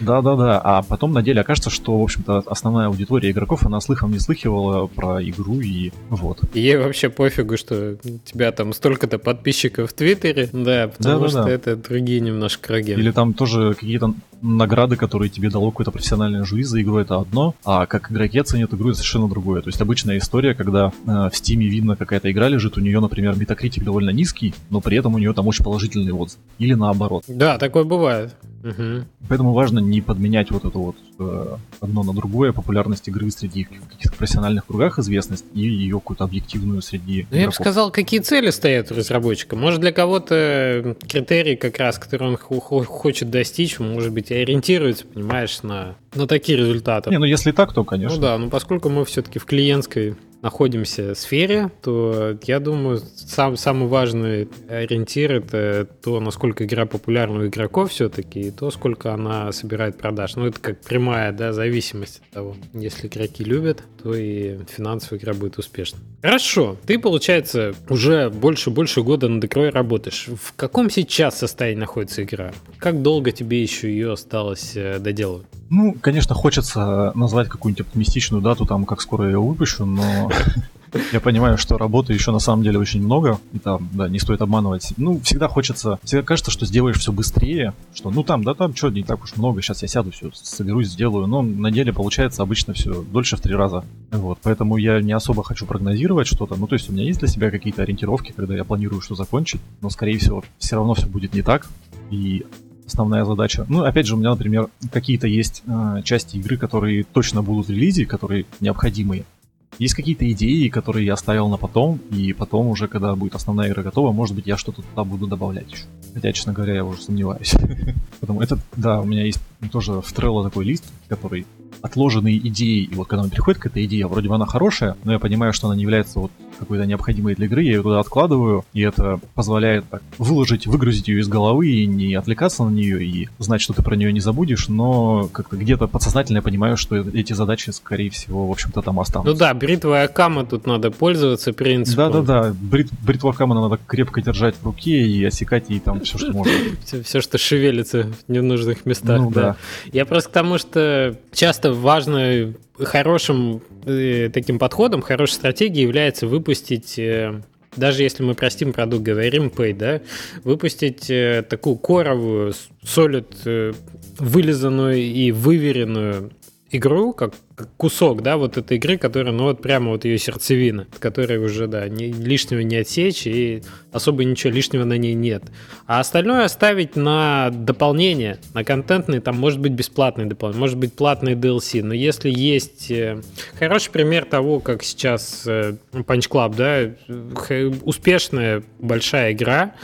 Да-да-да, а потом на деле окажется, что, в общем-то, основная аудитория игроков, она слыхом не слыхивала про игру и вот. И ей вообще пофигу, что у тебя там столько-то подписчиков в Твиттере, да, потому да, что да. это другие немножко круги. Или там тоже какие-то награды, которые тебе дало какой-то профессиональный жюри за игру, это одно, а как игроки оценят игру, это совершенно другое. То есть обычная история, когда э, в Стиме видно какая-то игра лежит, у нее, например, метакритик довольно низкий, но при этом у нее там очень положительный отзыв. Или наоборот. Да, такое бывает. Угу. Поэтому важно не подменять вот это вот э, одно на другое, популярность игры среди каких-то профессиональных кругах, известность и ее какую-то объективную среди ну, Я бы сказал, какие цели стоят у разработчика. Может, для кого-то критерий как раз, который он хочет достичь, может быть, ориентируется, понимаешь, на, на такие результаты. Не, ну если так, то, конечно. Ну да, но поскольку мы все-таки в клиентской находимся в сфере, то я думаю, сам, самый важный ориентир это то, насколько игра популярна у игроков все-таки, и то, сколько она собирает продаж. Ну, это как прямая да, зависимость от того. Если игроки любят, то и финансовая игра будет успешна. Хорошо, ты, получается, уже больше-больше года над игрой работаешь. В каком сейчас состоянии находится игра? Как долго тебе еще ее осталось э, доделывать? Ну, конечно, хочется назвать какую-нибудь оптимистичную дату, там, как скоро я ее выпущу, но Я понимаю, что работы еще на самом деле очень много, и там, да, не стоит обманывать. Ну, всегда хочется, всегда кажется, что сделаешь все быстрее, что ну там, да там, что, не так уж много, сейчас я сяду, все соберусь, сделаю, но на деле получается обычно все дольше в три раза. Вот, поэтому я не особо хочу прогнозировать что-то, ну то есть у меня есть для себя какие-то ориентировки, когда я планирую что закончить, но скорее всего все равно все будет не так, и основная задача. Ну, опять же, у меня, например, какие-то есть э, части игры, которые точно будут в релизе, которые необходимые. Есть какие-то идеи, которые я оставил на потом, и потом уже, когда будет основная игра готова, может быть, я что-то туда буду добавлять еще. Хотя, честно говоря, я уже сомневаюсь. Потому это, да, у меня есть тоже в Trello такой лист, который отложенные идеи, и вот когда он приходит к этой идее, вроде бы она хорошая, но я понимаю, что она не является вот какой-то необходимой для игры, я ее туда откладываю, и это позволяет так, выложить, выгрузить ее из головы и не отвлекаться на нее, и знать, что ты про нее не забудешь, но как-то где-то подсознательно я понимаю, что эти задачи, скорее всего, в общем-то, там останутся. Ну да, бритва Акама тут надо пользоваться принципом. Да-да-да, брит, бритву Акама надо крепко держать в руке и осекать ей там все, что можно. Все, что шевелится в ненужных местах, ну, да. Я просто к тому, что часто важно хорошим э, таким подходом, хорошей стратегией является выпустить э, даже если мы простим продукт, говорим Pay, да, выпустить э, такую коровую, солид, э, вылизанную и выверенную игру, как кусок, да, вот этой игры, которая, ну, вот прямо вот ее сердцевина, от которой уже, да, ни, лишнего не отсечь, и особо ничего лишнего на ней нет. А остальное оставить на дополнение, на контентный, там, может быть, бесплатный дополнение, может быть, платный DLC, но если есть... Э, хороший пример того, как сейчас э, Punch Club, да, успешная большая игра,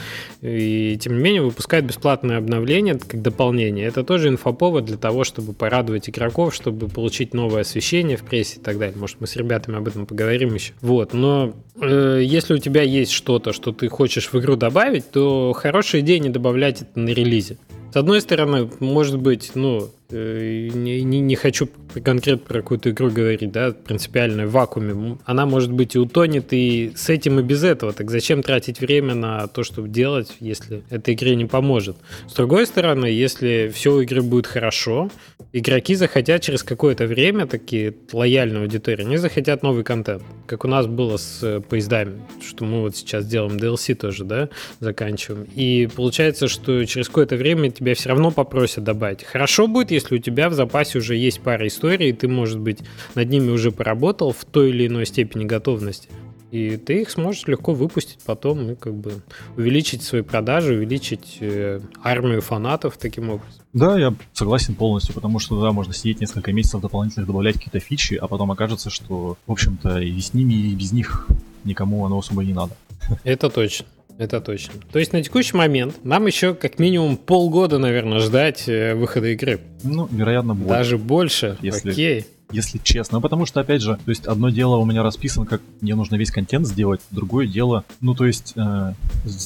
и тем не менее выпускает бесплатное обновление как дополнение. Это тоже инфоповод для того, чтобы порадовать игроков, чтобы получить новое освещение в прессе и так далее. Может, мы с ребятами об этом поговорим еще. Вот, но э, если у тебя есть что-то, что ты хочешь в игру добавить, то хорошая идея не добавлять это на релизе. С одной стороны, может быть, ну, не, не, не хочу конкретно про какую-то игру говорить, да, принципиально в вакууме. Она, может быть, и утонет, и с этим и без этого. Так зачем тратить время на то, чтобы делать, если этой игре не поможет? С другой стороны, если все у игры будет хорошо, игроки захотят через какое-то время, такие лояльные аудитории, они захотят новый контент. Как у нас было с э, поездами, что мы вот сейчас делаем DLC тоже, да, заканчиваем. И получается, что через какое-то время тебя все равно попросят добавить. Хорошо будет, если у тебя в запасе уже есть пара историй, ты, может быть, над ними уже поработал в той или иной степени готовности. И ты их сможешь легко выпустить потом и как бы увеличить свои продажи, увеличить э, армию фанатов таким образом. Да, я согласен полностью, потому что да, можно сидеть несколько месяцев дополнительных, добавлять какие-то фичи, а потом окажется, что, в общем-то, и с ними, и без них никому оно особо не надо. Это точно. Это точно. То есть на текущий момент нам еще как минимум полгода, наверное, ждать э, выхода игры. Ну, вероятно, больше. Даже больше. Если... Окей если честно. Ну, потому что, опять же, то есть одно дело у меня расписано, как мне нужно весь контент сделать, другое дело, ну, то есть э,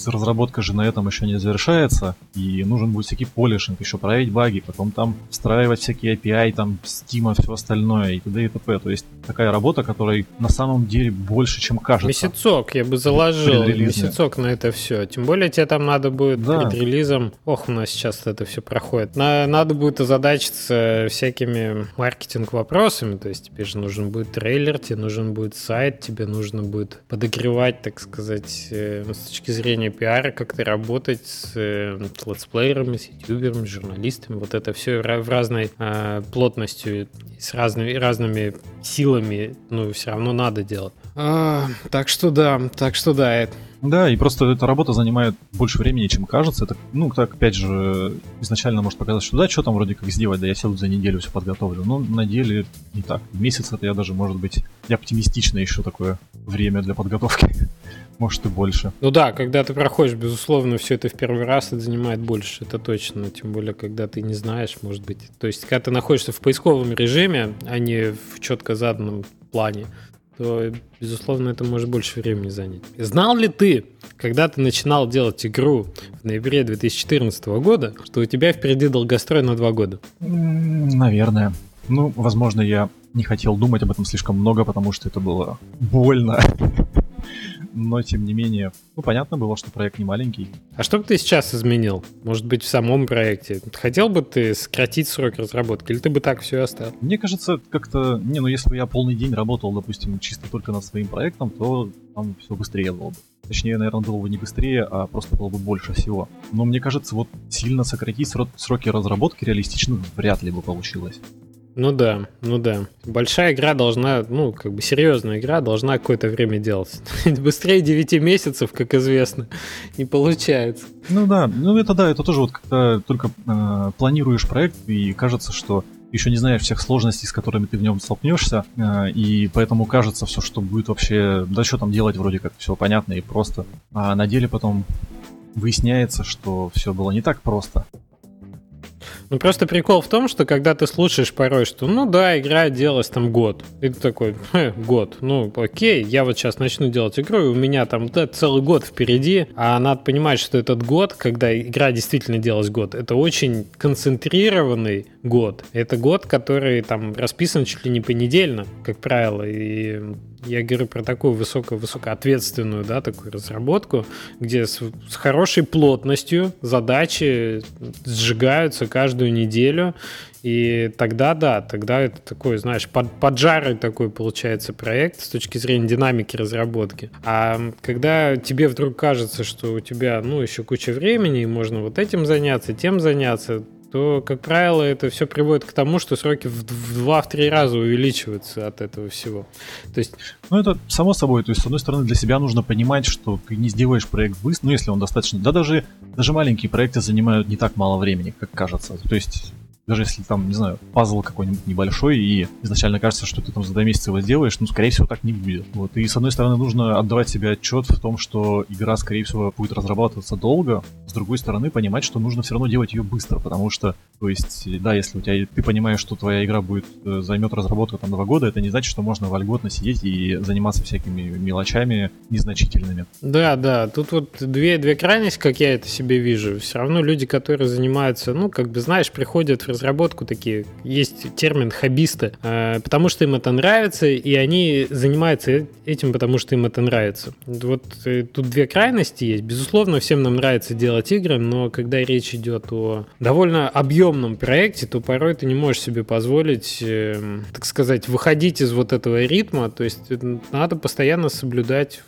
разработка же на этом еще не завершается, и нужен будет всякий полишинг, еще проверить баги, потом там встраивать всякие API, там, Steam, все остальное, и т.д. и т.п. То есть такая работа, которой на самом деле больше, чем кажется. Месяцок я бы заложил, месяцок на это все. Тем более тебе там надо будет да. перед релизом, ох, у нас сейчас это все проходит, на, надо будет озадачиться всякими маркетинг-вопросами, вопросами. То есть тебе же нужен будет трейлер, тебе нужен будет сайт, тебе нужно будет подогревать, так сказать, э, с точки зрения пиара, как-то работать с, э, с летсплеерами, с ютуберами, с журналистами. Вот это все в разной э, плотностью, с разными, разными силами, ну, все равно надо делать. А, так что да, так что да, это да, и просто эта работа занимает больше времени, чем кажется. Это, ну, так, опять же, изначально может показать, что да, что там вроде как сделать, да я сяду за неделю все подготовлю. Но на деле не так. Месяц это я даже, может быть, и оптимистично еще такое время для подготовки. Может и больше. Ну да, когда ты проходишь, безусловно, все это в первый раз, это занимает больше, это точно. Тем более, когда ты не знаешь, может быть. То есть, когда ты находишься в поисковом режиме, а не в четко заданном плане, то, безусловно, это может больше времени занять. Знал ли ты, когда ты начинал делать игру в ноябре 2014 года, что у тебя впереди долгострой на два года? Наверное. Ну, возможно, я не хотел думать об этом слишком много, потому что это было больно. но тем не менее, ну, понятно было, что проект не маленький. А что бы ты сейчас изменил? Может быть, в самом проекте? Хотел бы ты сократить срок разработки, или ты бы так все оставил? Мне кажется, как-то, не, ну, если бы я полный день работал, допустим, чисто только над своим проектом, то там все быстрее было бы. Точнее, наверное, было бы не быстрее, а просто было бы больше всего. Но мне кажется, вот сильно сократить сроки разработки реалистично вряд ли бы получилось. Ну да, ну да. Большая игра должна, ну, как бы серьезная игра должна какое-то время делать. Быстрее 9 месяцев, как известно, не получается. Ну да, ну это да, это тоже вот когда только э, планируешь проект и кажется, что еще не знаешь всех сложностей, с которыми ты в нем столкнешься, э, и поэтому кажется все, что будет вообще, да что там делать, вроде как все понятно и просто. А на деле потом выясняется, что все было не так просто. Ну, просто прикол в том, что когда ты слушаешь порой, что, ну да, игра делалась там год. И ты такой, год, ну окей, я вот сейчас начну делать игру, и у меня там да, целый год впереди, а надо понимать, что этот год, когда игра действительно делалась год, это очень концентрированный год. Это год, который там расписан чуть ли не понедельно, как правило, и я говорю про такую высоко-высокоответственную, да, такую разработку, где с, с хорошей плотностью задачи сжигаются каждую неделю, и тогда, да, тогда это такой, знаешь, под, поджарый такой получается проект с точки зрения динамики разработки. А когда тебе вдруг кажется, что у тебя, ну, еще куча времени, и можно вот этим заняться, тем заняться, то, как правило, это все приводит к тому, что сроки в 2-3 раза увеличиваются от этого всего. То есть... Ну, это само собой. То есть, с одной стороны, для себя нужно понимать, что ты не сделаешь проект быстро, ну, если он достаточно... Да даже, даже маленькие проекты занимают не так мало времени, как кажется. То есть, даже если там, не знаю, пазл какой-нибудь небольшой, и изначально кажется, что ты там за два месяца его сделаешь, ну, скорее всего, так не будет. Вот. И, с одной стороны, нужно отдавать себе отчет в том, что игра, скорее всего, будет разрабатываться долго. С другой стороны, понимать, что нужно все равно делать ее быстро, потому что, то есть, да, если у тебя, ты понимаешь, что твоя игра будет, э, займет разработку там два года, это не значит, что можно вольготно сидеть и заниматься всякими мелочами незначительными. Да, да, тут вот две, две крайности, как я это себе вижу. Все равно люди, которые занимаются, ну, как бы, знаешь, приходят в разработку такие, есть термин хоббисты, э, потому что им это нравится, и они занимаются этим, потому что им это нравится. Вот э, тут две крайности есть. Безусловно, всем нам нравится делать игры, но когда речь идет о довольно объемном проекте, то порой ты не можешь себе позволить, э, так сказать, выходить из вот этого ритма, то есть надо постоянно соблюдать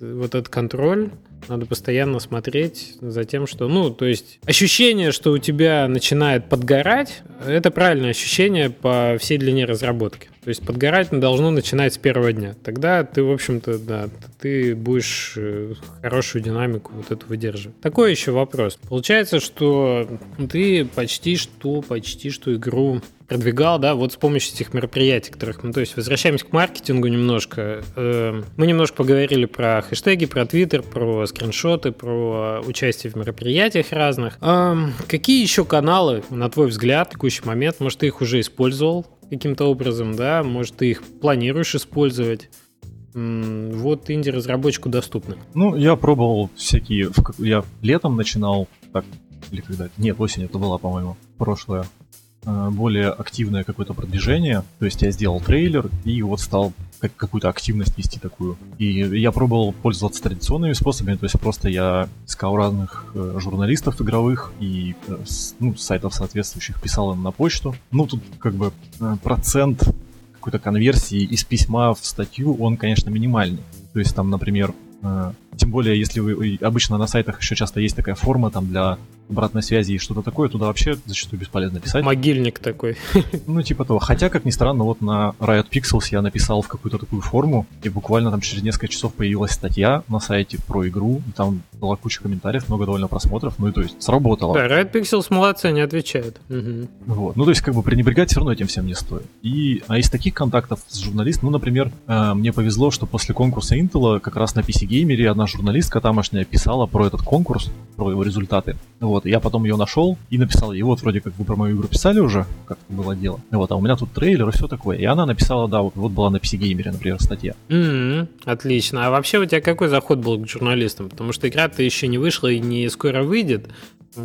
вот этот контроль, надо постоянно смотреть за тем, что, ну, то есть ощущение, что у тебя начинает подгорать, это правильное ощущение по всей длине разработки. То есть подгорать должно начинать с первого дня. Тогда ты, в общем-то, да, ты будешь э, хорошую динамику вот эту выдерживать. Такой еще вопрос. Получается, что ты почти что, почти что игру продвигал, да, вот с помощью этих мероприятий, которых мы, то есть возвращаемся к маркетингу немножко. Э, мы немножко поговорили про хэштеги, про Твиттер, про скриншоты, про участие в мероприятиях разных. Э, какие еще каналы, на твой взгляд, в текущий момент, может, ты их уже использовал каким-то образом, да, может, ты их планируешь использовать? Вот инди-разработчику доступны. Ну, я пробовал всякие... Я летом начинал, так, или когда... Нет, осень это была, по-моему, прошлое Э, более активное какое-то продвижение. То есть я сделал трейлер и вот стал как какую-то активность вести такую. И я пробовал пользоваться традиционными способами, то есть просто я искал разных э, журналистов игровых и э, ну, сайтов соответствующих писал им на почту. Ну, тут как бы процент какой-то конверсии из письма в статью, он, конечно, минимальный. То есть там, например, тем более, если вы обычно на сайтах еще часто есть такая форма там для обратной связи и что-то такое, туда вообще зачастую бесполезно писать. Могильник такой. Ну, типа того. Хотя, как ни странно, вот на Riot Pixels я написал в какую-то такую форму, и буквально там через несколько часов появилась статья на сайте про игру, и там была куча комментариев, много довольно просмотров, ну и то есть сработало. Да, Riot Pixels молодцы, они отвечают. Угу. Вот. Ну, то есть, как бы пренебрегать все равно этим всем не стоит. И, а из таких контактов с журналистом, ну, например, э, мне повезло, что после конкурса Intel как раз на PC Gamer одна журналистка тамошняя писала про этот конкурс, про его результаты. Вот, я потом ее нашел и написал ей, вот вроде как вы про мою игру писали уже, как было дело. Вот, а у меня тут трейлер и все такое. И она написала, да, вот, вот была на PC Gamer, например, статья. Mm-hmm, отлично. А вообще у тебя какой заход был к журналистам? Потому что игра-то еще не вышла и не скоро выйдет.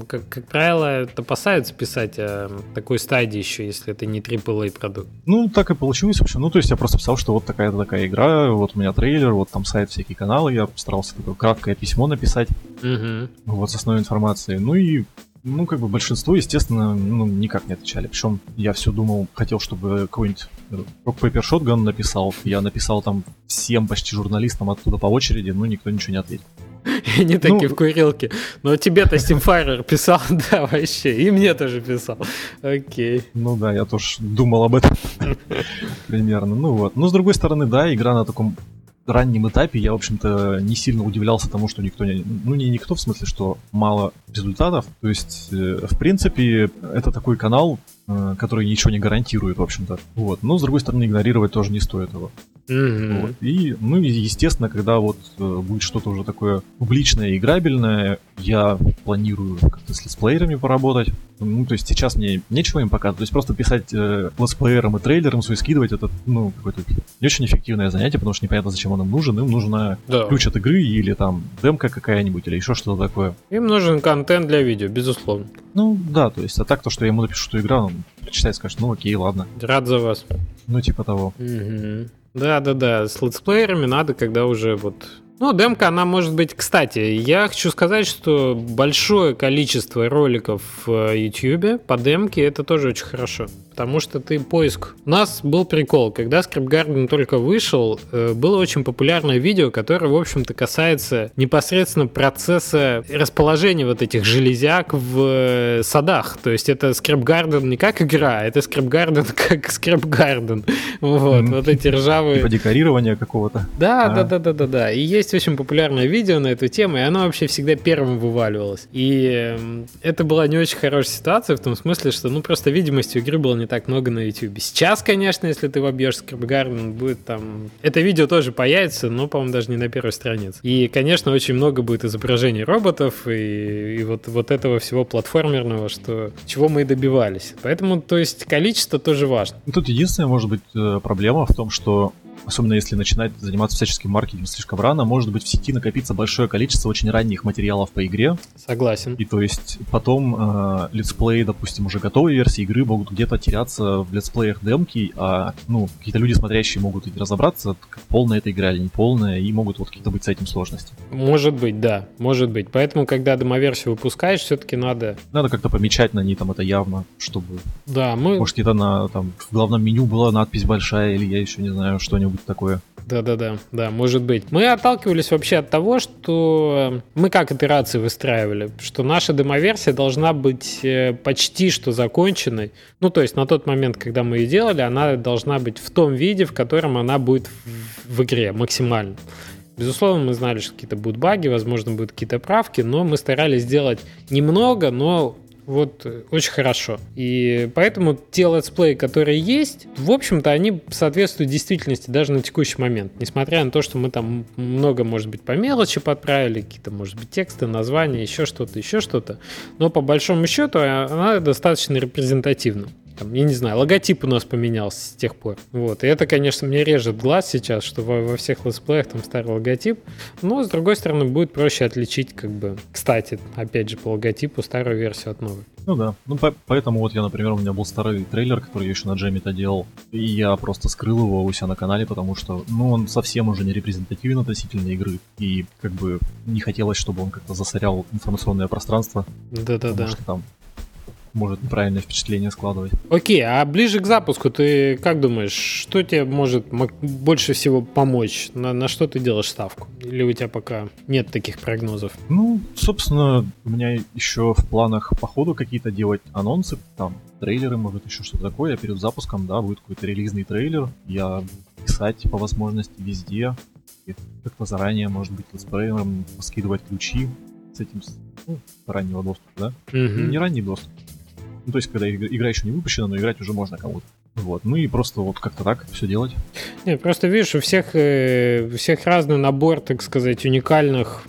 Как, как правило, это опасаются писать о такой стадии еще, если это не AAA продукт. Ну, так и получилось, в общем. Ну, то есть я просто писал, что вот такая-то такая игра, вот у меня трейлер, вот там сайт, всякие каналы, я постарался такое краткое письмо написать, Угу. вот с основной информацией. Ну и ну, как бы большинство, естественно, ну, никак не отвечали. Причем я все думал, хотел, чтобы какой-нибудь э, Rock Paper Shotgun написал. Я написал там всем почти журналистам оттуда по очереди, но никто ничего не ответил. И они такие Ну, в курилке. Но тебе-то Steamfire писал, да, вообще. И мне тоже писал. Окей. Ну да, я тоже думал об этом примерно. Ну вот. Но с другой стороны, да, игра на таком раннем этапе, я, в общем-то, не сильно удивлялся тому, что никто не... Ну, не никто, в смысле, что мало результатов. То есть, э, в принципе, это такой канал, э, который ничего не гарантирует, в общем-то. Вот. Но, с другой стороны, игнорировать тоже не стоит его. Мгм. Вот. И, ну, и, естественно, когда вот э, будет что-то уже такое публичное и играбельное, я планирую как-то с летсплеерами поработать. Ну, то есть сейчас мне нечего им показывать. То есть просто писать э, летсплеерам и трейлерам свой скидывать, это, ну, какое-то не очень эффективное занятие, потому что непонятно, зачем он им нужен. Им нужна Да. ключ от игры или там демка какая-нибудь, или еще что-то такое. Им нужен контент для видео, безусловно. Ну, да, то есть, а так то, что я ему напишу, что игра, он прочитает, скажет, ну окей, ладно. Рад за вас. Ну, типа того. Мгм. Да-да-да, с летсплеерами надо, когда уже вот... Ну, демка, она может быть... Кстати, я хочу сказать, что большое количество роликов в YouTube по демке, это тоже очень хорошо. Потому что ты поиск... У нас был прикол, когда Garden только вышел, э, было очень популярное видео, которое, в общем-то, касается непосредственно процесса расположения вот этих железяк в э, садах. То есть это Garden не как игра, это Script Garden как Garden. Вот, вот эти ржавые... Типа декорирования какого-то. Да, А. да, да, да, да, да. И есть очень популярное видео на эту тему, и оно вообще всегда первым вываливалось. И эм, это была не очень хорошая ситуация в том смысле, что ну просто видимости игры было не так много на YouTube. Сейчас, конечно, если ты вобьешь Garden, будет там... Это видео тоже появится, но, по-моему, даже не на первой странице. И, конечно, очень много будет изображений роботов и, и вот, вот этого всего платформерного, что чего мы и добивались. Поэтому, то есть, количество тоже важно. Тут единственная, может быть, э, проблема в том, что особенно если начинать заниматься всяческим маркетингом слишком рано, может быть в сети накопиться большое количество очень ранних материалов по игре, Согласен. и то есть потом э, летсплей, допустим, уже готовой версии игры могут где-то теряться в летсплеях демки, а ну какие-то люди смотрящие могут и разобраться, как полная эта игра или не полная, и могут вот какие-то быть с этим сложности. Может быть, да, может быть. Поэтому, когда демоверсию выпускаешь, все-таки надо... Надо как-то помечать на ней там это явно, чтобы, Да, мы... может, где-то на там в главном меню была надпись большая, или я еще не знаю, что-нибудь такое. Да-да-да, да, может быть. Мы отталкивались вообще от того, что мы как операции выстраивали, что наша демоверсия должна быть э, почти что законченной. Ну, то есть на тот момент, когда мы ее делали, она должна быть в том виде, в котором она будет в, в игре максимально. Безусловно, мы знали, что какие-то будут баги, возможно, будут какие-то правки, но мы старались сделать немного, но вот э, очень хорошо. И поэтому те летсплеи, которые есть, в общем-то, они соответствуют действительности даже на текущий момент. Несмотря на то, что мы там много, может быть, по мелочи подправили, какие-то, может быть, тексты, названия, еще что-то, еще что-то. Но по большому счету а, она достаточно репрезентативна. Там, я не знаю, логотип у нас поменялся с тех пор. Вот. И это, конечно, мне режет глаз сейчас, что во, во всех летсплеях там старый логотип. Но, с другой стороны, будет проще отличить, как бы, кстати, опять же, по логотипу старую версию от новой. Ну да. Ну по- поэтому вот я, например, у меня был старый трейлер, который я еще на джеме-то делал, и я просто скрыл его у себя на канале, потому что, ну, он совсем уже не репрезентативен относительно игры, и как бы не хотелось, чтобы он как-то засорял информационное пространство, Да-да-да. потому что там может неправильное впечатление складывать. Окей, а ближе к запуску ты как думаешь, что тебе может больше всего помочь? На, на что ты делаешь ставку? Или у тебя пока нет таких прогнозов? Ну, собственно, у меня еще в планах по ходу какие-то делать анонсы, там, трейлеры, может, еще что-то такое. Я перед запуском, да, будет какой-то релизный трейлер. Я писать по возможности везде. Как-то заранее, может быть, летсплеерам скидывать ключи с этим, ну, раннего доступа, да? Мгм. Не ранний доступ. Ну, то есть, когда иг- игра еще не выпущена, но играть уже можно кому-то. Вот. Ну и просто вот как-то так все делать. Не, просто видишь, у всех, э, у всех разный набор, так сказать, уникальных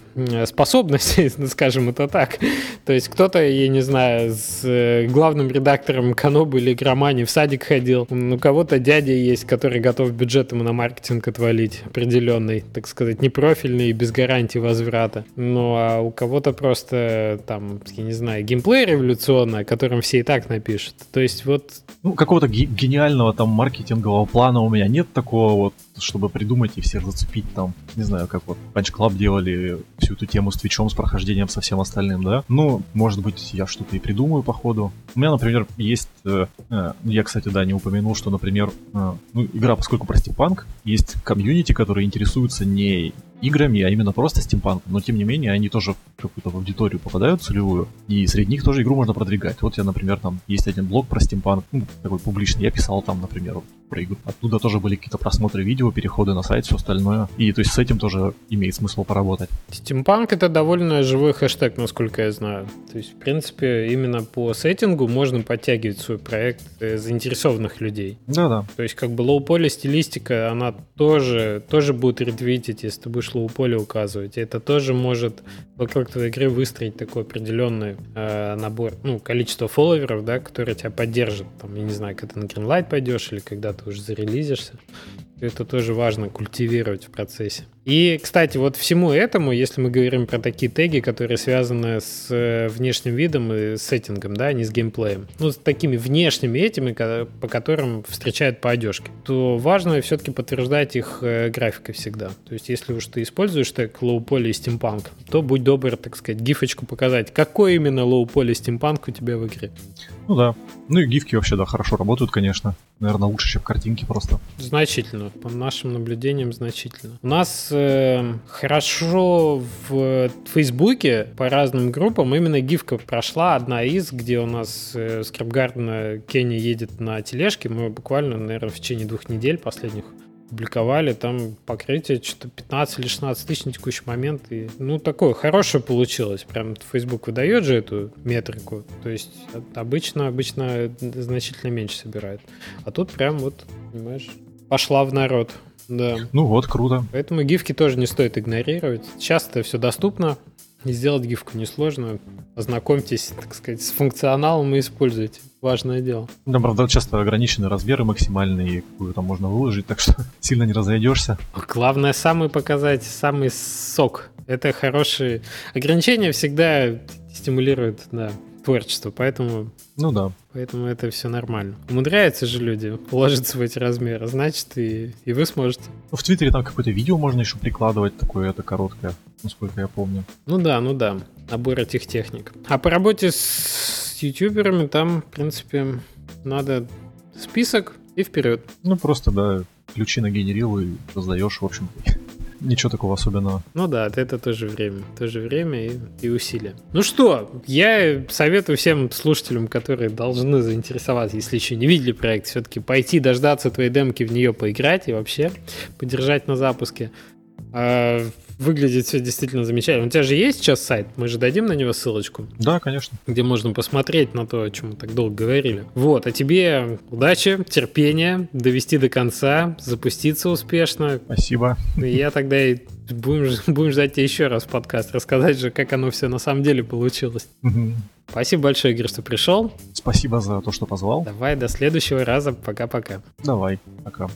способностей, скажем это так. То есть кто-то, я не знаю, с э, главным редактором Канобы или Громани в садик ходил. У кого-то дядя есть, который готов бюджет ему на маркетинг отвалить определенный, так сказать, непрофильный и без гарантии возврата. Ну, а у кого-то просто там, я не знаю, геймплей революционный, о котором все и так напишут. То есть вот... Ну, какого-то гениального там маркетингового плана у меня нет такого вот чтобы придумать и всех зацепить там, не знаю, как вот Punch Club делали всю эту тему с Твичом, с прохождением со всем остальным, да. Ну, может быть, я что-то и придумаю по ходу. У меня, например, есть... Э, э, я, кстати, да, не упомянул, что, например, э, ну, игра, поскольку про стимпанк, есть комьюнити, которые интересуются не играми, а именно просто стимпанком. Но тем не менее, они тоже в какую-то аудиторию попадают целевую, и среди них тоже игру можно продвигать. Вот я, например, там есть один блог про стимпанк, ну, такой публичный, я писал там, например, про игру. Оттуда тоже были какие-то просмотры видео, переходы на сайт, все остальное. И то есть с этим тоже имеет смысл поработать. Стимпанк это довольно живой хэштег, насколько я знаю. То есть, в принципе, именно по сеттингу можно подтягивать свой проект э, заинтересованных людей. Да-да. То есть, как бы low poly стилистика, она тоже, тоже будет ретвитить, если ты будешь low poly указывать. И это тоже может вокруг твоей игры выстроить такой определенный э, набор, ну, количество фолловеров, да, которые тебя поддержат. Там, я не знаю, когда ты на Greenlight пойдешь или когда ты уже зарелизишься. Это тоже важно культивировать в процессе. И, кстати, вот всему этому, если мы говорим про такие теги, которые связаны с э, внешним видом и сеттингом, да, а не с геймплеем, ну, с такими внешними этими, по которым встречают по одежке, то важно все-таки подтверждать их э, графикой всегда. То есть, если уж ты используешь тег low poly и стимпанк, то будь добр, так сказать, гифочку показать, какой именно low poly стимпанк у тебя в игре. Ну да. Ну и гифки вообще, да, хорошо работают, конечно. Наверное, лучше, чем картинки просто. Значительно. По нашим наблюдениям, значительно. У нас э, хорошо в Фейсбуке по разным группам именно гифка прошла. Одна из, где у нас э, Скрипгардена Кенни едет на тележке. Мы буквально, наверное, в течение двух недель последних публиковали, там покрытие что-то 15 или 16 тысяч на текущий момент. И, ну, такое хорошее получилось. Прям Facebook выдает же эту метрику. То есть обычно, обычно значительно меньше собирает. А тут прям вот, понимаешь, пошла в народ. Да. Ну вот, круто. Поэтому гифки тоже не стоит игнорировать. Часто все доступно. И сделать гифку несложно. Ознакомьтесь, так сказать, с функционалом и используйте. Важное дело. Да, правда, часто ограничены размеры максимальные, какую там можно выложить, так что сильно не разойдешься. Главное, самый показать, самый сок. Это хорошие... Ограничения всегда стимулируют, да, творчество, поэтому... Ну да. Поэтому это все нормально. Умудряются же люди уложиться в эти размеры, значит, и, и вы сможете. Ну, в Твиттере там какое-то видео можно еще прикладывать, такое это короткое, насколько я помню. Ну да, ну да, набор этих техник. А по работе с ютуберами там, в принципе, надо список и вперед. Ну, просто, да, ключи нагенерил и раздаешь, в общем Ничего такого особенного. Ну да, это тоже время. Тоже время и, и усилия. Ну что, я советую всем слушателям, которые должны заинтересоваться, если еще не видели проект, все-таки пойти дождаться твоей демки, в нее поиграть и вообще поддержать на запуске. Выглядит все действительно замечательно. У тебя же есть сейчас сайт? Мы же дадим на него ссылочку. Да, конечно. Где можно посмотреть на то, о чем мы так долго говорили. Вот, а тебе удачи, терпения, довести до конца, запуститься успешно. Спасибо. И я тогда и будем, будем ждать тебя еще раз в подкаст, рассказать же, как оно все на самом деле получилось. Угу. Спасибо большое, Игорь, что пришел. Спасибо за то, что позвал. Давай, до следующего раза. Пока-пока. Давай, пока.